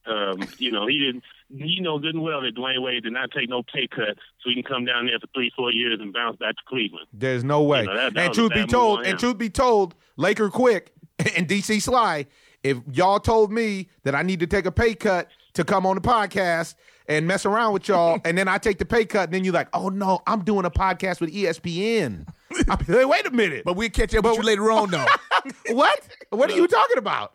[SPEAKER 3] Um, you know, he didn't. You know good and well that Dwyane Wade did not take no pay cut, so he can come down there for three, four years and bounce back to Cleveland.
[SPEAKER 1] There's no way.
[SPEAKER 3] You know, that- that
[SPEAKER 1] and truth be told, and truth be told, Laker Quick and DC Sly, if y'all told me that I need to take a pay cut to come on the podcast and mess around with y'all, and then I take the pay cut, and then you're like, oh no, I'm doing a podcast with ESPN. I'll be like, wait a minute.
[SPEAKER 2] but we'll catch up with you later on, though.
[SPEAKER 1] what? What are you talking about?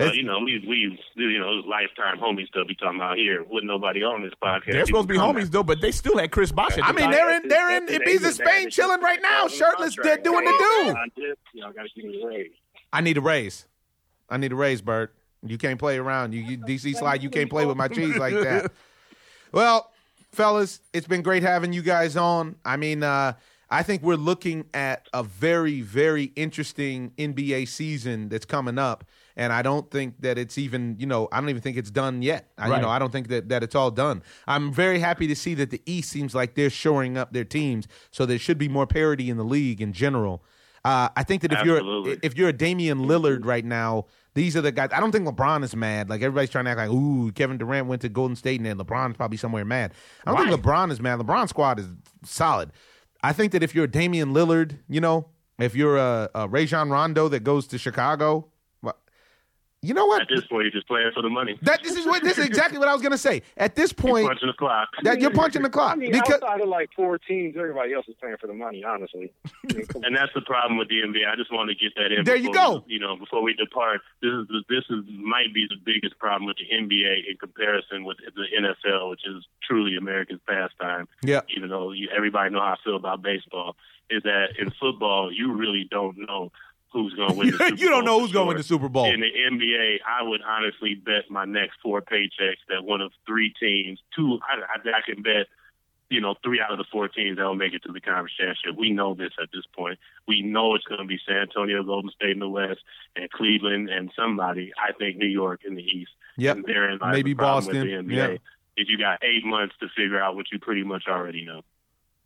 [SPEAKER 3] Well, you know, we we you know, it lifetime homies stuff we talking about here. With nobody on this podcast,
[SPEAKER 2] They're supposed to be
[SPEAKER 3] Come
[SPEAKER 2] homies though, but they still had Chris Bosh. At
[SPEAKER 1] I mean, they're in, they're in Ibiza, Spain, chilling right now, shirtless, they're doing the do.
[SPEAKER 4] Y'all got to give me a raise.
[SPEAKER 1] I need a raise. I need a raise, Bert. You can't play around. You, you DC Sly. You can't play with my cheese like that. Well, fellas, it's been great having you guys on. I mean, uh, I think we're looking at a very, very interesting NBA season that's coming up, and I don't think that it's even, you know, I don't even think it's done yet. I,
[SPEAKER 2] Right.
[SPEAKER 1] You know, I don't think that, that it's all done. I'm very happy to see that the East seems like they're shoring up their teams, so there should be more parity in the league in general. Uh, I think that if you're if you're a Damian Lillard right now, these are the guys. I don't think LeBron is mad. Like everybody's trying to act like, ooh, Kevin Durant went to Golden State and then LeBron's probably somewhere mad. I don't think LeBron is mad. LeBron's squad is solid. I think that if you're a Damian Lillard, you know, if you're a, a Rajon Rondo that goes to Chicago, you know what?
[SPEAKER 3] At this point, you're just playing for the money.
[SPEAKER 1] That this is what this is exactly what I was gonna say. At this point,
[SPEAKER 3] Punching the clock.
[SPEAKER 1] that you're punching the clock
[SPEAKER 4] I mean,
[SPEAKER 1] because
[SPEAKER 4] outside of like four teams, everybody else is playing for the money. Honestly, I mean, come
[SPEAKER 3] And that's the problem with the NBA. I just want to get that in.
[SPEAKER 1] There you go.
[SPEAKER 3] we- you know, before we depart, this is this is might be the biggest problem with the NBA in comparison with the NFL, which is truly America's pastime.
[SPEAKER 1] yeah,
[SPEAKER 3] Even though you, everybody know how I feel about baseball, is that in football you really don't know who's going to win. The Super
[SPEAKER 1] you don't
[SPEAKER 3] Bowl
[SPEAKER 1] know who's going to win the Super Bowl.
[SPEAKER 3] In the NBA, I would honestly bet my next four paychecks that one of three teams, two, I, I, I can bet, you know, three out of the four teams that will make it to the conference championship. We know this at this point. We know it's going to be San Antonio, Golden State in the West, and Cleveland, and somebody. I think New York in the East.
[SPEAKER 1] Yep.
[SPEAKER 3] And therein lies
[SPEAKER 1] Maybe
[SPEAKER 3] the
[SPEAKER 1] Boston.
[SPEAKER 3] With the NBA.
[SPEAKER 1] Yeah.
[SPEAKER 3] Is you got eight months to figure out what you pretty much already know.
[SPEAKER 1] All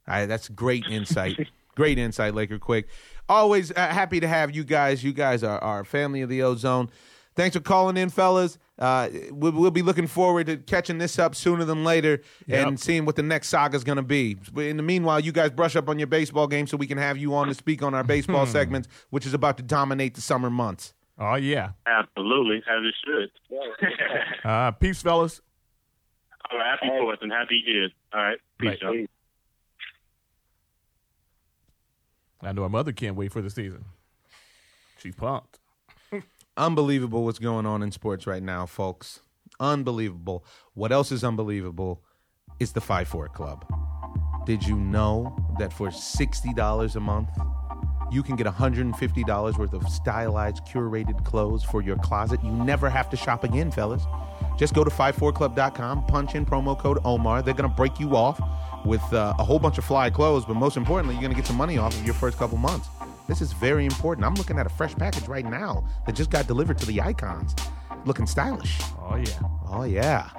[SPEAKER 1] right, that's great insight. great insight, Laker Quick. Always uh, happy to have you guys. You guys are our family of the O-Zone. Thanks for calling in, fellas. Uh, we'll, we'll be looking forward to catching this up sooner than later and
[SPEAKER 2] Yep.
[SPEAKER 1] seeing what the next saga is going to be. But In the meanwhile, you guys brush up on your baseball game so we can have you on to speak on our baseball segments, which is about to dominate the summer months.
[SPEAKER 2] Oh yeah.
[SPEAKER 3] Absolutely, as it should.
[SPEAKER 2] Uh, peace, fellas.
[SPEAKER 3] All right, happy Fourth and happy year. All right, peace,
[SPEAKER 2] Right.
[SPEAKER 3] y'all.
[SPEAKER 2] I know our mother can't wait for the season. She's pumped.
[SPEAKER 1] Unbelievable what's going on in sports right now, folks. Unbelievable. What else is unbelievable is the 5 4 Club. Did you know that for $60 a month, you can get $150 worth of stylized, curated clothes for your closet? You never have to shop again, fellas. Just go to 54club.com, punch in promo code Omar. They're going to break you off with uh, a whole bunch of fly clothes, but most importantly, you're going to get some money off of your first couple months. This is very important. I'm looking at a fresh package right now that just got delivered to the icons. Looking stylish.
[SPEAKER 2] Oh yeah.
[SPEAKER 1] Oh, yeah.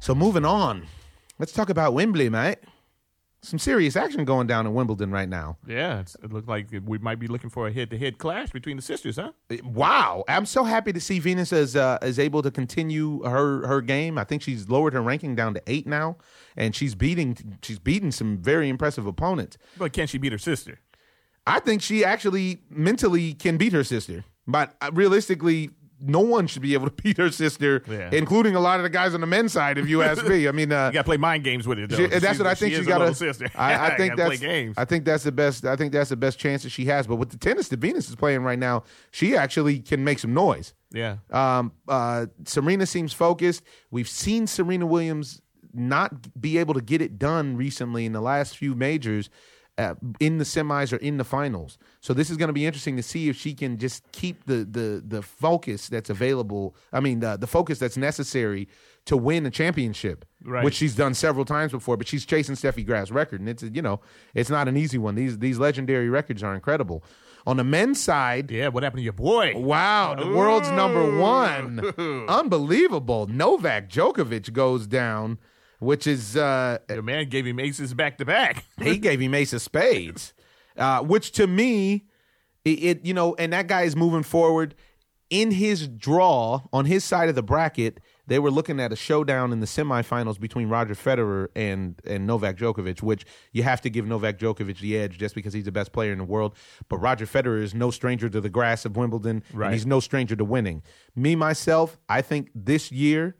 [SPEAKER 1] So moving on, let's talk about Wembley, mate. Some serious action going down in Wimbledon right now.
[SPEAKER 2] Yeah. It's, it looked like we might be looking for a head-to-head clash between the sisters, huh?
[SPEAKER 1] Wow, I'm so happy to see Venus is uh, is able to continue her her game. I think she's lowered her ranking down to eight now, and she's beating she's beating some very impressive opponents.
[SPEAKER 2] But can she beat her sister?
[SPEAKER 1] I think she actually mentally can beat her sister, but uh, realistically, no one should be able to beat her sister,
[SPEAKER 2] Yeah.
[SPEAKER 1] including a lot of the guys on the men's side. If you ask me, I mean, uh,
[SPEAKER 2] You got to play mind games with it. Though.
[SPEAKER 1] she- that's
[SPEAKER 2] She's-
[SPEAKER 1] what I think
[SPEAKER 2] she
[SPEAKER 1] she got
[SPEAKER 2] a sister.
[SPEAKER 1] I, I think that's
[SPEAKER 2] games.
[SPEAKER 1] I think that's the best. I think that's the best chance that she has. But with the tennis that Venus is playing right now, she actually can make some noise.
[SPEAKER 2] yeah.
[SPEAKER 1] Um, uh, Serena seems focused. We've seen Serena Williams not be able to get it done recently in the last few majors. Uh, in the semis or in the finals, so this is going to be interesting to see if she can just keep the the the focus that's available. I mean, the the focus that's necessary to win a championship,
[SPEAKER 2] Right.
[SPEAKER 1] which she's done several times before. But she's chasing Steffi Graf's record, and it's you know it's not an easy one. These these legendary records are incredible. On the men's side,
[SPEAKER 2] Yeah. What happened to your boy?
[SPEAKER 1] Wow, the world's number one. Unbelievable. Novak Djokovic goes down, which is uh
[SPEAKER 2] Your man gave him aces back to back.
[SPEAKER 1] he gave him ace of spades. Uh, which to me, it, it you know, and that guy is moving forward. In his draw on his side of the bracket, they were looking at a showdown in the semifinals between Roger Federer and and Novak Djokovic, which you have to give Novak Djokovic the edge just because he's the best player in the world. But Roger Federer is no stranger to the grass of Wimbledon,
[SPEAKER 2] Right.
[SPEAKER 1] and he's no stranger to winning. Me myself, I think this year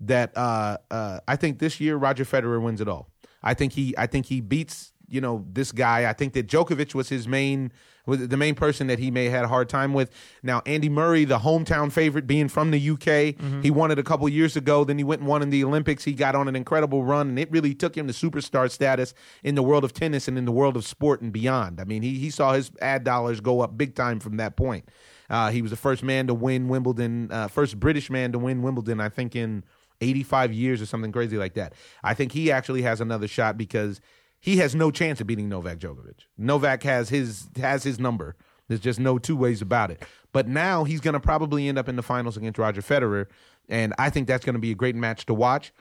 [SPEAKER 1] that uh, uh, I think this year Roger Federer wins it all. I think he I think he beats you know this guy. I think that Djokovic was his main was the main person that he may have had a hard time with. Now Andy Murray, the hometown favorite, being from the UK, he won it a couple years ago. Then he went and won in the Olympics. He got on an incredible run, and it really took him to superstar status in the world of tennis and in the world of sport and beyond. I mean, he he saw his ad dollars go up big time from that point. Uh, he was the first man to win Wimbledon, uh, first British man to win Wimbledon, I think in 85 years or something crazy like that. I think he actually has another shot because he has no chance of beating Novak Djokovic. Novak has his has his number. There's just no two ways about it. But now he's going to probably end up in the finals against Roger Federer, and I think that's going to be a great match to watch.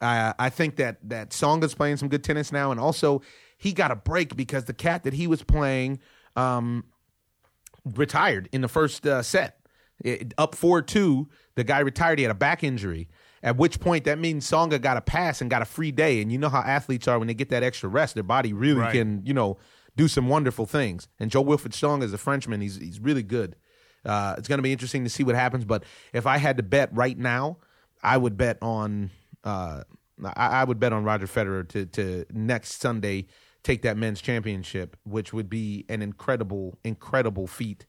[SPEAKER 1] Uh, I think that that Tsonga's playing some good tennis now, and also he got a break because the cat that he was playing um, retired in the first uh, set. It- up 4 2, the guy retired. He had a back injury. At which point, that means Tsonga got a pass and got a free day. And you know how athletes are when they get that extra rest, their body really
[SPEAKER 2] Right.
[SPEAKER 1] can, you know, do some wonderful things. And Jo-Wilfried Tsonga is a Frenchman. He's, he's really good. Uh, it's going to be interesting to see what happens. But if I had to bet right now, I would bet on. Uh, I, I would bet on Roger Federer to to next Sunday take that men's championship, which would be an incredible, incredible feat.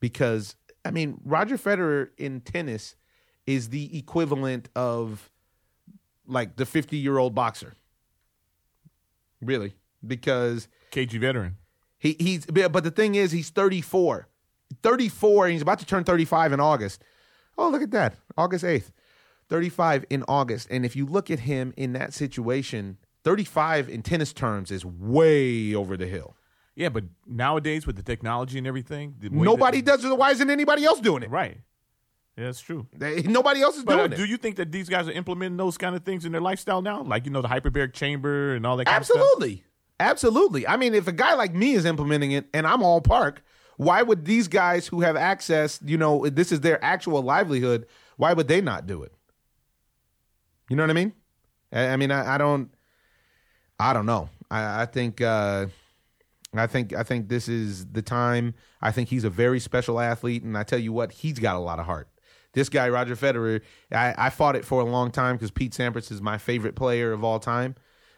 [SPEAKER 1] Because I mean, Roger Federer in tennis is the equivalent of like the fifty year old boxer. Really, because
[SPEAKER 2] KG veteran.
[SPEAKER 1] he he's but the thing is he's 34. 34 and he's about to turn 35 in August. Oh, look at that. August 8th. 35 in August. And if you look at him in that situation, 35 in tennis terms is way over the hill.
[SPEAKER 2] Yeah, but nowadays with the technology and everything, the
[SPEAKER 1] Nobody
[SPEAKER 2] that,
[SPEAKER 1] does it. Why isn't anybody else doing it?
[SPEAKER 2] right. Yeah, that's true.
[SPEAKER 1] They- Nobody else is
[SPEAKER 2] But uh,
[SPEAKER 1] doing
[SPEAKER 2] do you think that these guys are implementing those kind of things in their lifestyle now? Like you know the hyperbaric chamber and all that. Kind Of stuff?
[SPEAKER 1] Absolutely. Absolutely. I mean, if a guy like me is implementing it and I'm all park, Why would these guys who have access, you know, this is their actual livelihood, why would they not do it? You know what I mean? I, I mean, I, I, don't, I don't know. I, I think, uh, I think, I think this is the time. I think he's a very special athlete, and I tell you what, he's got a lot of heart. This guy, Roger Federer, I, I fought it for a long time because Pete Sampras is my favorite player of all time,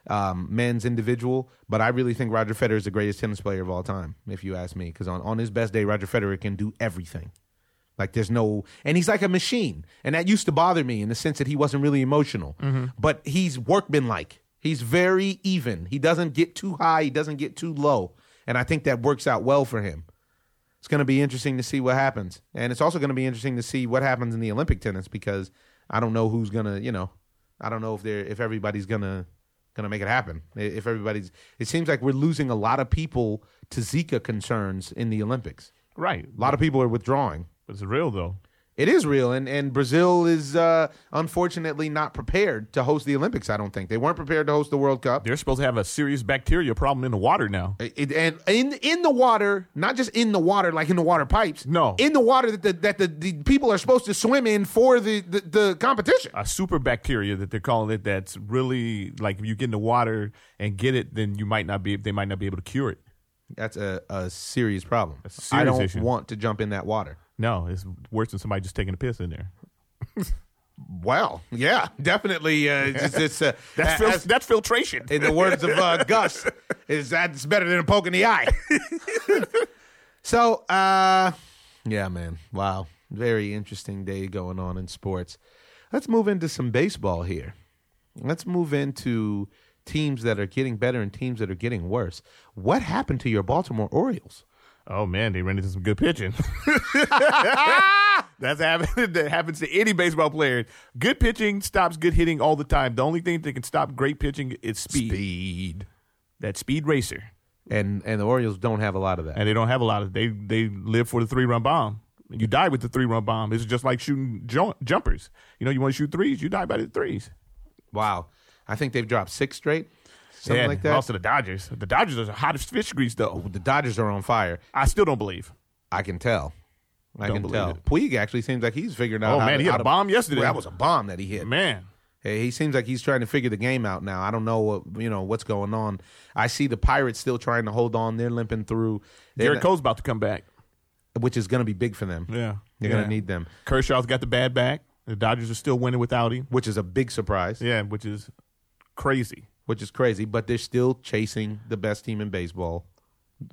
[SPEAKER 1] um, men's individual. But I really think Roger Federer is the greatest tennis player of all time, if you ask me. Because on, on his best day, Roger Federer can do everything. Like there's no, and he's like a machine, and that used to bother me in the sense that he wasn't really emotional, but he's workmanlike. He's very even. He doesn't get too high. He doesn't get too low, and I think that works out well for him. It's going to be interesting to see what happens, and it's also going to be interesting to see what happens in the Olympic tennis because I don't know who's gonna, you know, I don't know if they're if everybody's gonna gonna make it happen. If everybody's, it seems like we're losing a lot of people to Zika concerns in the Olympics.
[SPEAKER 2] Right.
[SPEAKER 1] A lot of people are withdrawing.
[SPEAKER 2] It's real though.
[SPEAKER 1] It is real, and, and Brazil is uh, unfortunately not prepared to host the Olympics. I don't think they weren't prepared to host the World Cup.
[SPEAKER 2] They're supposed to have a serious bacteria problem in the water now.
[SPEAKER 1] It, and in in the water, not just in the water, like in the water pipes.
[SPEAKER 2] No.
[SPEAKER 1] in the water that the that the, the people are supposed to swim in for the the, the competition.
[SPEAKER 2] A super bacteria that they're calling it. That's really like if you get in the water and get it, then you might not be. They might not be able to cure it.
[SPEAKER 1] That's a, a serious problem.
[SPEAKER 2] a serious
[SPEAKER 1] I don't
[SPEAKER 2] issue.
[SPEAKER 1] want to jump in that water.
[SPEAKER 2] No, it's worse than somebody just taking a piss in there.
[SPEAKER 1] Well, yeah, definitely. Uh, it's, it's, uh,
[SPEAKER 2] That's fil-
[SPEAKER 1] as-
[SPEAKER 2] that's filtration.
[SPEAKER 1] in the words of uh, Gus, is that's better than a poke in the eye. so, uh, yeah, man, wow, very interesting day going on in sports. Let's move into some baseball here. Let's move into teams that are getting better and teams that are getting worse. What happened to your Baltimore Orioles?
[SPEAKER 2] Oh man, they ran into some good pitching. That's happened. That happens to any baseball player. Good pitching stops good hitting all the time. The only thing that can stop great pitching is speed.
[SPEAKER 1] Speed.
[SPEAKER 2] That speed racer,
[SPEAKER 1] And and the Orioles don't have a lot of that.
[SPEAKER 2] and they don't have a lot of. They they live for the three run bomb. You die with the three run bomb. It's just like shooting ju- jumpers. You know, you want to shoot threes, you die by the threes.
[SPEAKER 1] Wow, I think they've dropped six straight, something
[SPEAKER 2] yeah,
[SPEAKER 1] like that.
[SPEAKER 2] Lost to the Dodgers. The Dodgers are the hottest fish grease, though.
[SPEAKER 1] Oh, the Dodgers are on fire.
[SPEAKER 2] I still don't believe.
[SPEAKER 1] I can tell. I
[SPEAKER 2] Don't
[SPEAKER 1] can tell.
[SPEAKER 2] it.
[SPEAKER 1] Puig actually seems like he's figuring out.
[SPEAKER 2] Oh, man,
[SPEAKER 1] to-
[SPEAKER 2] he
[SPEAKER 1] how
[SPEAKER 2] a
[SPEAKER 1] to-
[SPEAKER 2] bomb yesterday.
[SPEAKER 1] Well, that was a bomb that he hit.
[SPEAKER 2] Man,
[SPEAKER 1] Hey, he seems like he's trying to figure the game out now. I don't know what you know what's going on. I see the Pirates still trying to hold on. They're limping through, They're Gerrit
[SPEAKER 2] Cole's about to come back.
[SPEAKER 1] which is going to be big for them.
[SPEAKER 2] Yeah,
[SPEAKER 1] They're
[SPEAKER 2] yeah.
[SPEAKER 1] going to need them,
[SPEAKER 2] Kershaw's got the bad back. The Dodgers are still winning without him.
[SPEAKER 1] which is a big surprise.
[SPEAKER 2] Yeah, which is crazy.
[SPEAKER 1] Which is crazy, but they're still chasing the best team in baseball,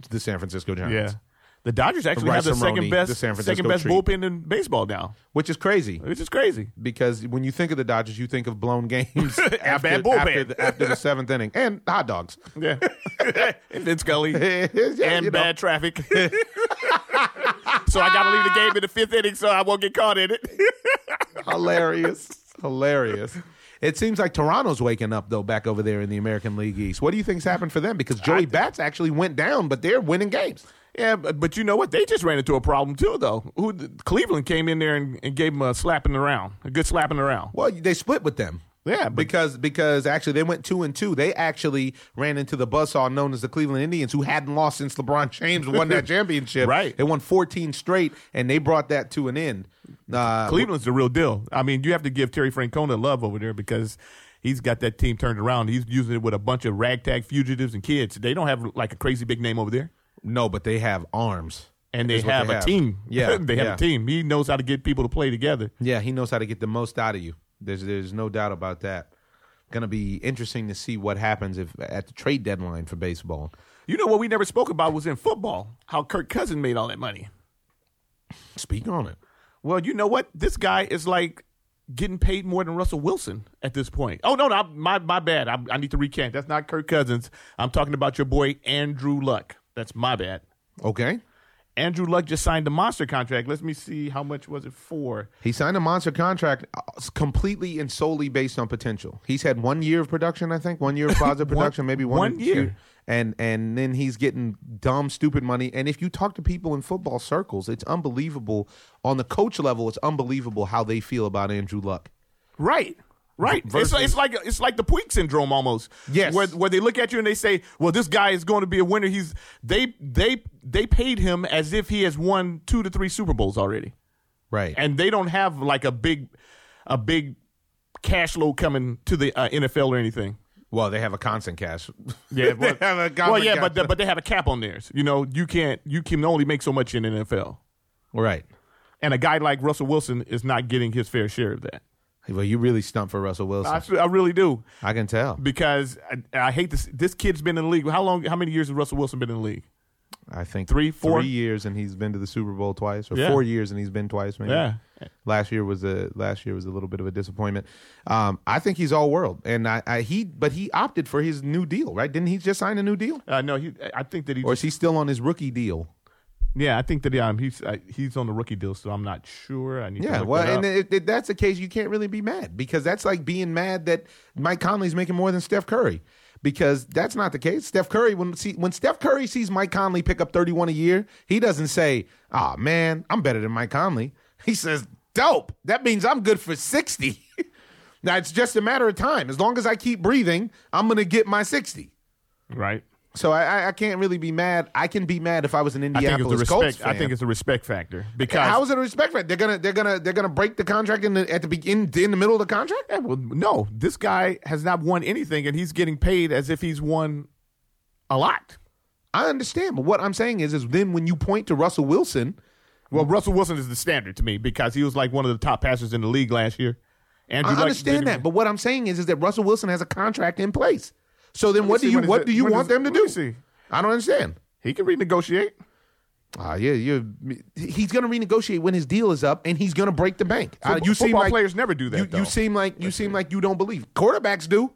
[SPEAKER 1] the San Francisco Giants.
[SPEAKER 2] Yeah. The Dodgers actually
[SPEAKER 1] Rice
[SPEAKER 2] have the
[SPEAKER 1] Armoni,
[SPEAKER 2] second best
[SPEAKER 1] the San Francisco
[SPEAKER 2] second best
[SPEAKER 1] treat.
[SPEAKER 2] bullpen in baseball now,
[SPEAKER 1] which is crazy.
[SPEAKER 2] which is crazy.
[SPEAKER 1] because when you think of the Dodgers, you think of blown games after,
[SPEAKER 2] bad bullpen.
[SPEAKER 1] after, the, after the seventh inning and hot dogs.
[SPEAKER 2] Yeah, and Vin Scully
[SPEAKER 1] Yeah,
[SPEAKER 2] and
[SPEAKER 1] know.
[SPEAKER 2] bad traffic. so I got to leave the game in the fifth inning so I won't get caught in it.
[SPEAKER 1] hilarious, hilarious. It seems like Toronto's waking up though back over there in the American League East. What do you think's happened for them? Because Joey Bats actually went down, but they're winning games.
[SPEAKER 2] yeah, but, but you know what? They just ran into a problem too, though. Who Cleveland came in there and, and gave them a slap in the round, a good slap in the round.
[SPEAKER 1] Well, they split with them.
[SPEAKER 2] Yeah, but
[SPEAKER 1] Because because actually they went two and two. They actually ran into the buzzsaw known as the Cleveland Indians, who hadn't lost since LeBron James won that championship.
[SPEAKER 2] Right.
[SPEAKER 1] They won 14 straight, and they brought that to an end. Uh,
[SPEAKER 2] Cleveland's the real deal. I mean, you have to give Terry Francona love over there because he's got that team turned around. He's using it with a bunch of ragtag fugitives and kids. They don't have like a crazy big name over there.
[SPEAKER 1] No, but they have arms.
[SPEAKER 2] And they have a team.
[SPEAKER 1] Yeah,
[SPEAKER 2] they have
[SPEAKER 1] yeah.
[SPEAKER 2] a team. He knows how to get people to play together.
[SPEAKER 1] Yeah, he knows how to get the most out of you. There's there's no doubt about that. Going to be interesting to see what happens if at the trade deadline for baseball.
[SPEAKER 2] You know what we never spoke about was in football, how Kirk Cousins made all that money.
[SPEAKER 1] Speak on it.
[SPEAKER 2] Well, you know what? This guy is like getting paid more than Russell Wilson at this point. Oh no, no my my bad. I, I need to recant. That's not Kirk Cousins. I'm talking about your boy Andrew Luck. That's my bad.
[SPEAKER 1] Okay.
[SPEAKER 2] Andrew Luck just signed a monster contract. Let me see how much was it for.
[SPEAKER 1] He signed a monster contract uh, completely and solely based on potential. He's had one year of production, I think, one year of positive production, maybe one,
[SPEAKER 2] one year.
[SPEAKER 1] two. And and then he's getting dumb, stupid money. And if you talk to people in football circles, it's unbelievable. On the coach level, it's unbelievable how they feel about Andrew Luck.
[SPEAKER 2] Right. Right. It's,
[SPEAKER 1] Versus-
[SPEAKER 2] like- it's like it's like the Puig syndrome almost.
[SPEAKER 1] Yes.
[SPEAKER 2] Where where they look at you and they say, "Well, this guy is going to be a winner." He's they they they paid him as if he has won two to three Super Bowls already,
[SPEAKER 1] right.
[SPEAKER 2] and they don't have like a big a big cash load coming to the uh, NFL or anything.
[SPEAKER 1] well, they have a constant cash.
[SPEAKER 2] Yeah,
[SPEAKER 1] They a
[SPEAKER 2] well, yeah, but the- but they have a cap on theirs. You know, you can't you can only make so much in the NFL,
[SPEAKER 1] right.
[SPEAKER 2] and a guy like Russell Wilson is not getting his fair share of that.
[SPEAKER 1] Well, you really stumped for Russell Wilson.
[SPEAKER 2] I really do I
[SPEAKER 1] can tell.
[SPEAKER 2] because I, I hate this. This kid's been in the league. How long? How many years has Russell Wilson been in the league?
[SPEAKER 1] I think
[SPEAKER 2] Three, four?
[SPEAKER 1] three years, and he's been to the Super Bowl twice, or
[SPEAKER 2] Yeah.
[SPEAKER 1] four years, and he's been twice. Maybe.
[SPEAKER 2] Yeah.
[SPEAKER 1] Last year was a last year was a little bit of a disappointment. Um, I think he's all world, and I, I he but he opted for his new deal, right? Didn't he just sign a new deal,
[SPEAKER 2] Uh, no, he. I think that he.
[SPEAKER 1] or is he still on his rookie deal?
[SPEAKER 2] Yeah, I think that um, he's uh, he's on the rookie deal, so I'm not sure. I need
[SPEAKER 1] Yeah, well, and if, if that's the case, you can't really be mad because that's like being mad that Mike Conley's making more than Steph Curry. Because that's not the case. Steph Curry, when see, when Steph Curry sees Mike Conley pick up 31 a year, he doesn't say, "Ah, man, I'm better than Mike Conley." He says, "Dope. That means I'm good for 60." now it's just a matter of time. As long as I keep breathing, I'm gonna get my 60.
[SPEAKER 2] right.
[SPEAKER 1] So I, I, I can't really be mad. I can be mad if I was an
[SPEAKER 2] I think it's
[SPEAKER 1] Indianapolis
[SPEAKER 2] the
[SPEAKER 1] Colts fan.
[SPEAKER 2] I think it's a respect factor because
[SPEAKER 1] How is it a respect factor? They're gonna they're gonna they're gonna break the contract in the at the begin in the middle of the contract.
[SPEAKER 2] Yeah, well, no, this guy has not won anything, and he's getting paid as if he's won a lot.
[SPEAKER 1] I understand, but what I'm saying is, is then when you point to Russell Wilson,
[SPEAKER 2] Well, Russell Wilson is the standard to me because he was like one of the top passers in the league last year. Andrew
[SPEAKER 1] I understand
[SPEAKER 2] didn't-
[SPEAKER 1] that. But what I'm saying is, is that Russell Wilson has a contract in place. So then, what do you what
[SPEAKER 2] it-
[SPEAKER 1] do you want them to do?
[SPEAKER 2] see.
[SPEAKER 1] I don't understand.
[SPEAKER 2] he can renegotiate.
[SPEAKER 1] Ah, yeah, you. He's going to renegotiate when his deal is up, and he's going to break the bank. Uh, you seem like
[SPEAKER 2] players never do that,
[SPEAKER 1] You, you seem like you seem like you don't believe. Quarterbacks do.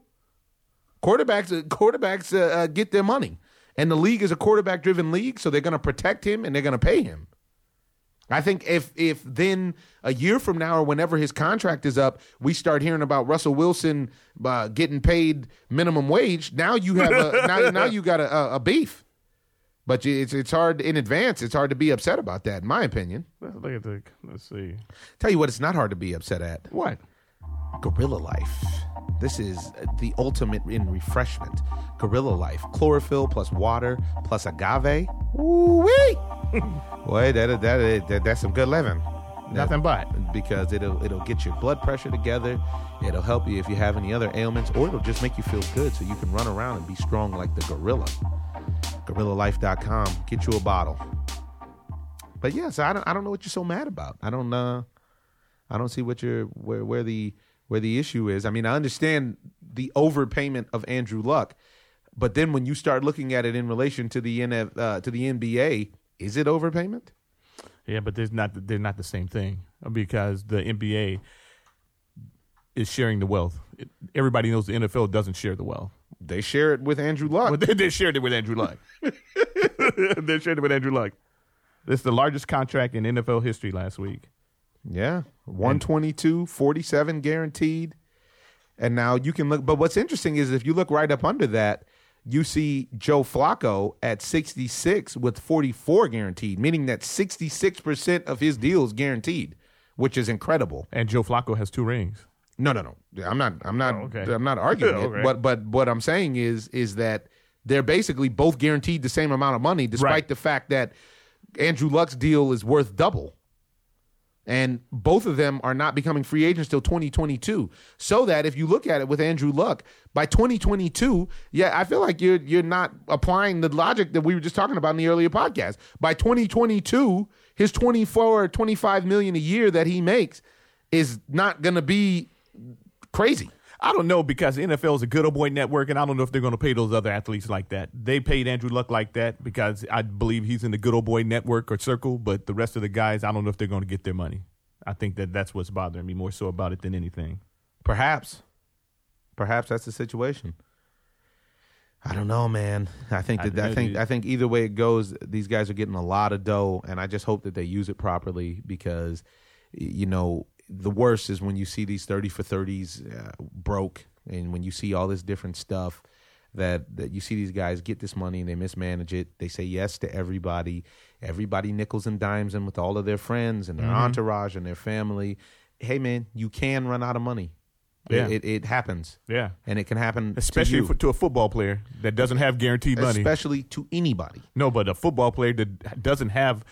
[SPEAKER 1] Quarterbacks, uh, quarterbacks uh, uh, get their money, and the league is a quarterback-driven league, so they're going to protect him and they're going to pay him. I think if if then a year from now or whenever his contract is up, we start hearing about Russell Wilson uh, getting paid minimum wage. Now you have a now, now you got a, a, beef, but it's it's hard in advance. It's hard to be upset about that, in my opinion.
[SPEAKER 2] Let's look at the. Let's see.
[SPEAKER 1] Tell you what, it's not hard to be upset at.
[SPEAKER 2] What?
[SPEAKER 1] Gorilla Life. This is the ultimate in refreshment. Gorilla Life. Chlorophyll plus water plus agave. Woo-wee! Boy, that, that, that, that's some good living.
[SPEAKER 2] Nothing but.
[SPEAKER 1] Because it'll it'll get your blood pressure together. It'll help you if you have any other ailments, or it'll just make you feel good so you can run around and be strong like the gorilla. GorillaLife.com. Get you a bottle. But yeah, so I don't I don't know what you're so mad about. I don't uh I don't see what you're where where the where the issue is. I mean, I understand the overpayment of Andrew Luck, but then when you start looking at it in relation to the NF, uh, to the NBA, is it overpayment?
[SPEAKER 2] Yeah, but there's not. They're not the same thing uh, because the NBA is sharing the wealth. It, everybody knows the NFL doesn't share the wealth.
[SPEAKER 1] They share it with Andrew Luck.
[SPEAKER 2] Well, they, they shared it with Andrew Luck. they shared it with Andrew Luck. This is the largest contract in NFL history last week.
[SPEAKER 1] Yeah, 122, 47 guaranteed. And now you can look, but what's interesting is if you look right up under that, you see Joe Flacco at 66 with 44 guaranteed, meaning that 66% of his deal is guaranteed, which is incredible.
[SPEAKER 2] And Joe Flacco has two rings.
[SPEAKER 1] No, no, no. I'm not I'm not
[SPEAKER 2] Oh, okay.
[SPEAKER 1] I'm not arguing
[SPEAKER 2] Okay.
[SPEAKER 1] it. But but what I'm saying is is that they're basically both guaranteed the same amount of money despite
[SPEAKER 2] Right.
[SPEAKER 1] the fact that Andrew Luck's deal is worth double. And both of them are not becoming free agents till 2022. So that if you look at it with Andrew Luck, by 2022, yeah, I feel like you're you're not applying the logic that we were just talking about in the earlier podcast. By 2022, his 24 or 25 million a year that he makes is not going to be crazy.
[SPEAKER 2] I don't know because the NFL is a good old boy network, and I don't know if they're going to pay those other athletes like that. They paid Andrew Luck like that because I believe he's in the good old boy network or circle, but the rest of the guys, I don't know if they're going to get their money. I think that that's what's bothering me more so about it than anything.
[SPEAKER 1] Perhaps. Perhaps that's the situation. I don't know, man. I think that
[SPEAKER 2] don't
[SPEAKER 1] I think
[SPEAKER 2] dude.
[SPEAKER 1] I think either way it goes, these guys are getting a lot of dough, and I just hope that they use it properly because, you know, the worst is when you see these thirty for thirties uh, broke, and when you see all this different stuff that that you see these guys get this money and they mismanage it. They say yes to everybody. Everybody nickels and dimes them with all of their friends and their entourage and their family. Hey, man, you can run out of money.
[SPEAKER 2] Yeah.
[SPEAKER 1] It, it, it happens.
[SPEAKER 2] Yeah.
[SPEAKER 1] And it can happen
[SPEAKER 2] Especially
[SPEAKER 1] to,
[SPEAKER 2] for, to a football player that doesn't have guaranteed money.
[SPEAKER 1] especially to anybody.
[SPEAKER 2] No, but a football player that doesn't have.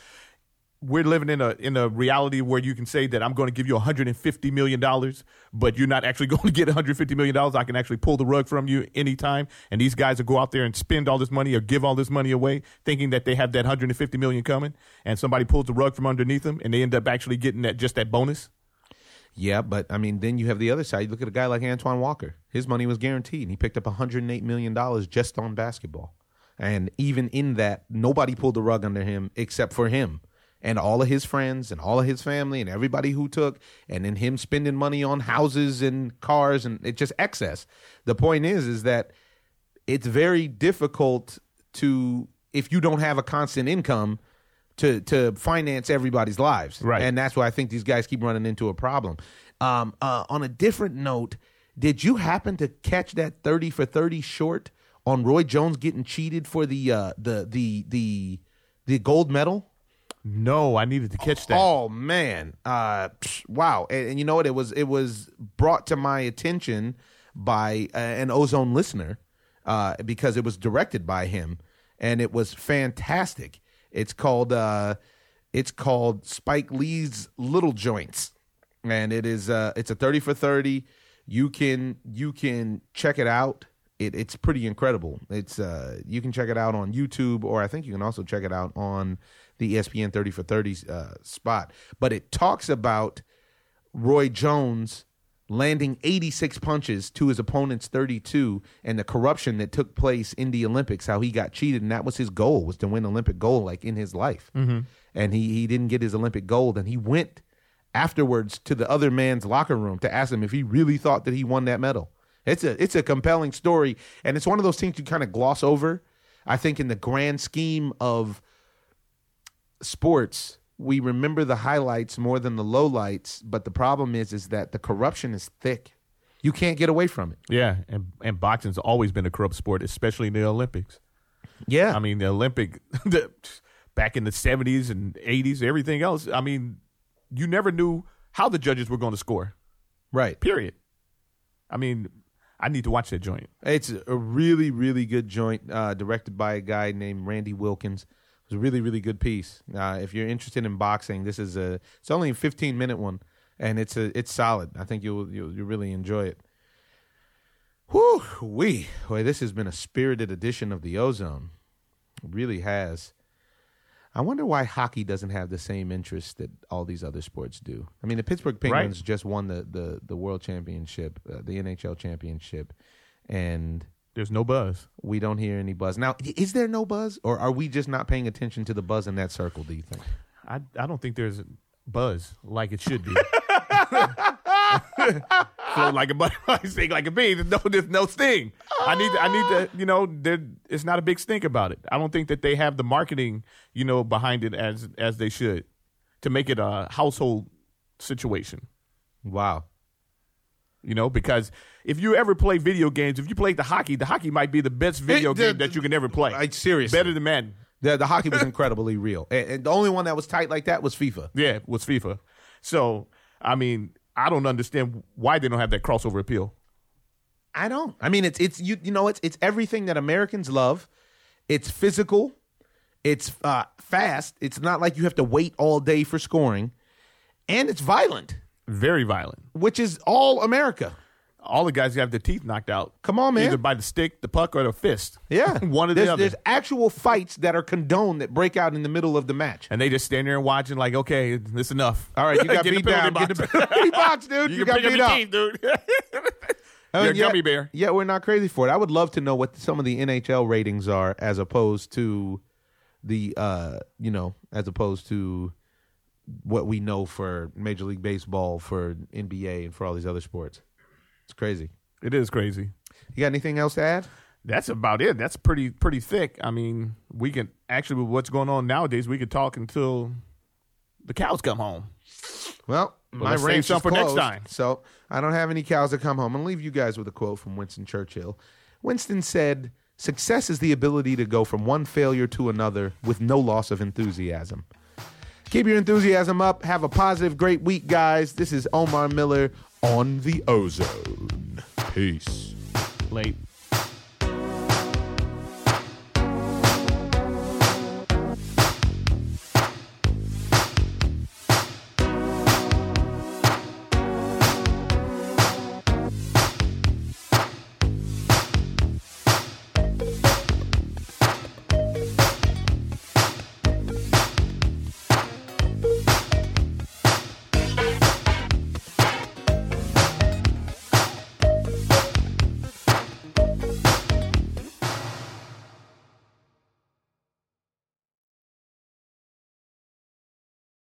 [SPEAKER 2] We're living in a in a reality where you can say that I'm going to give you 150 million dollars, but you're not actually going to get 150 million dollars. I can actually pull the rug from you anytime, and these guys will go out there and spend all this money or give all this money away, thinking that they have that 150 million coming, and somebody pulls the rug from underneath them, and they end up actually getting that just that bonus.
[SPEAKER 1] Yeah, but I mean, then you have the other side. You look at a guy like Antoine Walker. His money was guaranteed, and he picked up 108 million dollars just on basketball. And even in that, nobody pulled the rug under him except for him and all of his friends and all of his family and everybody who took, and then him spending money on houses and cars and it just excess. The point is, is that it's very difficult to if you don't have a constant income to to finance everybody's lives.
[SPEAKER 2] Right.
[SPEAKER 1] And that's why I think these guys keep running into a problem. Um, uh, on a different note, did you happen to catch that thirty for thirty short on Roy Jones getting cheated for the uh, the the the the gold medal?
[SPEAKER 2] No, I needed to catch that.
[SPEAKER 1] Oh man, uh, psh, wow! And, and you know what? It was it was brought to my attention by uh, an O-Zone listener uh, because it was directed by him, and it was fantastic. It's called uh, it's called Spike Lee's Little Joints, and it is uh, it's a thirty for thirty. You can you can check it out. It, it's pretty incredible. It's uh, you can check it out on YouTube, or I think you can also check it out on the ESPN 30 for 30 uh, spot. But it talks about Roy Jones landing 86 punches to his opponent's 32 and the corruption that took place in the Olympics, how he got cheated. And that was his goal, was to win Olympic gold like in his life. And he, he didn't get his Olympic gold. And he went afterwards to the other man's locker room to ask him if he really thought that he won that medal. It's a it's a compelling story, and it's one of those things you kind of gloss over. I think in the grand scheme of sports, we remember the highlights more than the lowlights. But the problem is, is that the corruption is thick. You can't get away from it.
[SPEAKER 2] Yeah, and and boxing's always been a corrupt sport, especially in the Olympics.
[SPEAKER 1] Yeah,
[SPEAKER 2] I mean, the Olympic the, back in the seventies and eighties, everything else. I mean, you never knew how the judges were going to score.
[SPEAKER 1] right.
[SPEAKER 2] Period. I mean, I need to watch that joint.
[SPEAKER 1] It's a really, really good joint, uh, directed by a guy named Randy Wilkins. It was a really, really good piece. Uh, if you're interested in boxing, this is a. It's only a 15 minute one, and it's a. It's solid. I think you'll you'll, you'll really enjoy it. Whew, we boy, this has been a spirited edition of the O-Zone. It really has. I wonder why hockey doesn't have the same interest that all these other sports do. I mean, the Pittsburgh Penguins just won the the the World Championship, uh, the NHL Championship, and
[SPEAKER 2] There's no buzz.
[SPEAKER 1] we don't hear any buzz. Now, is there no buzz, or are we just not paying attention to the buzz in that circle? Do you think?
[SPEAKER 2] I I don't think there's buzz like it should be. Float like a butterfly, sting like a bee. There's no, there's no sting. I need, I need to, you know, there, it's not a big stink about it. I don't think that they have the marketing, you know, behind it as as they should to make it a household situation.
[SPEAKER 1] Wow.
[SPEAKER 2] You know, because if you ever play video games, if you play the hockey, the hockey might be the best video
[SPEAKER 1] the-
[SPEAKER 2] game that you can ever play.
[SPEAKER 1] Like, seriously.
[SPEAKER 2] better than Madden.
[SPEAKER 1] The, the hockey was incredibly real, and, and the only one that was tight like that was FIFA.
[SPEAKER 2] Yeah, was FIFA. So, I mean, I don't understand why they don't have that crossover appeal.
[SPEAKER 1] I don't. I mean, it's it's you you know it's it's everything that Americans love. It's physical. It's uh, fast. It's not like you have to wait all day for scoring, and it's violent,
[SPEAKER 2] Very violent.
[SPEAKER 1] which is all America.
[SPEAKER 2] All the guys have their teeth knocked out.
[SPEAKER 1] Come on, man.
[SPEAKER 2] Either by the stick, the puck, or the fist.
[SPEAKER 1] Yeah,
[SPEAKER 2] One
[SPEAKER 1] there's,
[SPEAKER 2] the other.
[SPEAKER 1] There's actual fights that are condoned that break out in the middle of the match.
[SPEAKER 2] And they just stand there and watching, like, okay, this enough.
[SPEAKER 1] All right, you got
[SPEAKER 2] Get
[SPEAKER 1] beat down.
[SPEAKER 2] penalty
[SPEAKER 1] Get the penalty box, dude. You,
[SPEAKER 2] You,
[SPEAKER 1] got beat
[SPEAKER 2] up teeth, dude.
[SPEAKER 1] I mean,
[SPEAKER 2] You're a
[SPEAKER 1] yeah-
[SPEAKER 2] gummy bear.
[SPEAKER 1] Yeah, we're not crazy for it. I would love to know what some of the NHL ratings are as opposed to the uh, you know, as opposed to what we know for Major League Baseball, for NBA and for all these other sports. It's crazy.
[SPEAKER 2] it is crazy.
[SPEAKER 1] You got anything else to add?
[SPEAKER 2] That's about it. That's pretty pretty thick. I mean, we can actually with what's going on nowadays, we could talk until the cows come home.
[SPEAKER 1] Well, my
[SPEAKER 2] save
[SPEAKER 1] ranch
[SPEAKER 2] some
[SPEAKER 1] is
[SPEAKER 2] for next time.
[SPEAKER 1] So I don't have any cows that come home. I'm gonna leave you guys with a quote from Winston Churchill. Winston said, "Success is the ability to go from one failure to another with no loss of enthusiasm." Keep your enthusiasm up. Have a positive, great week, guys. This is Omar Miller on the O-Zone. Peace.
[SPEAKER 2] Late.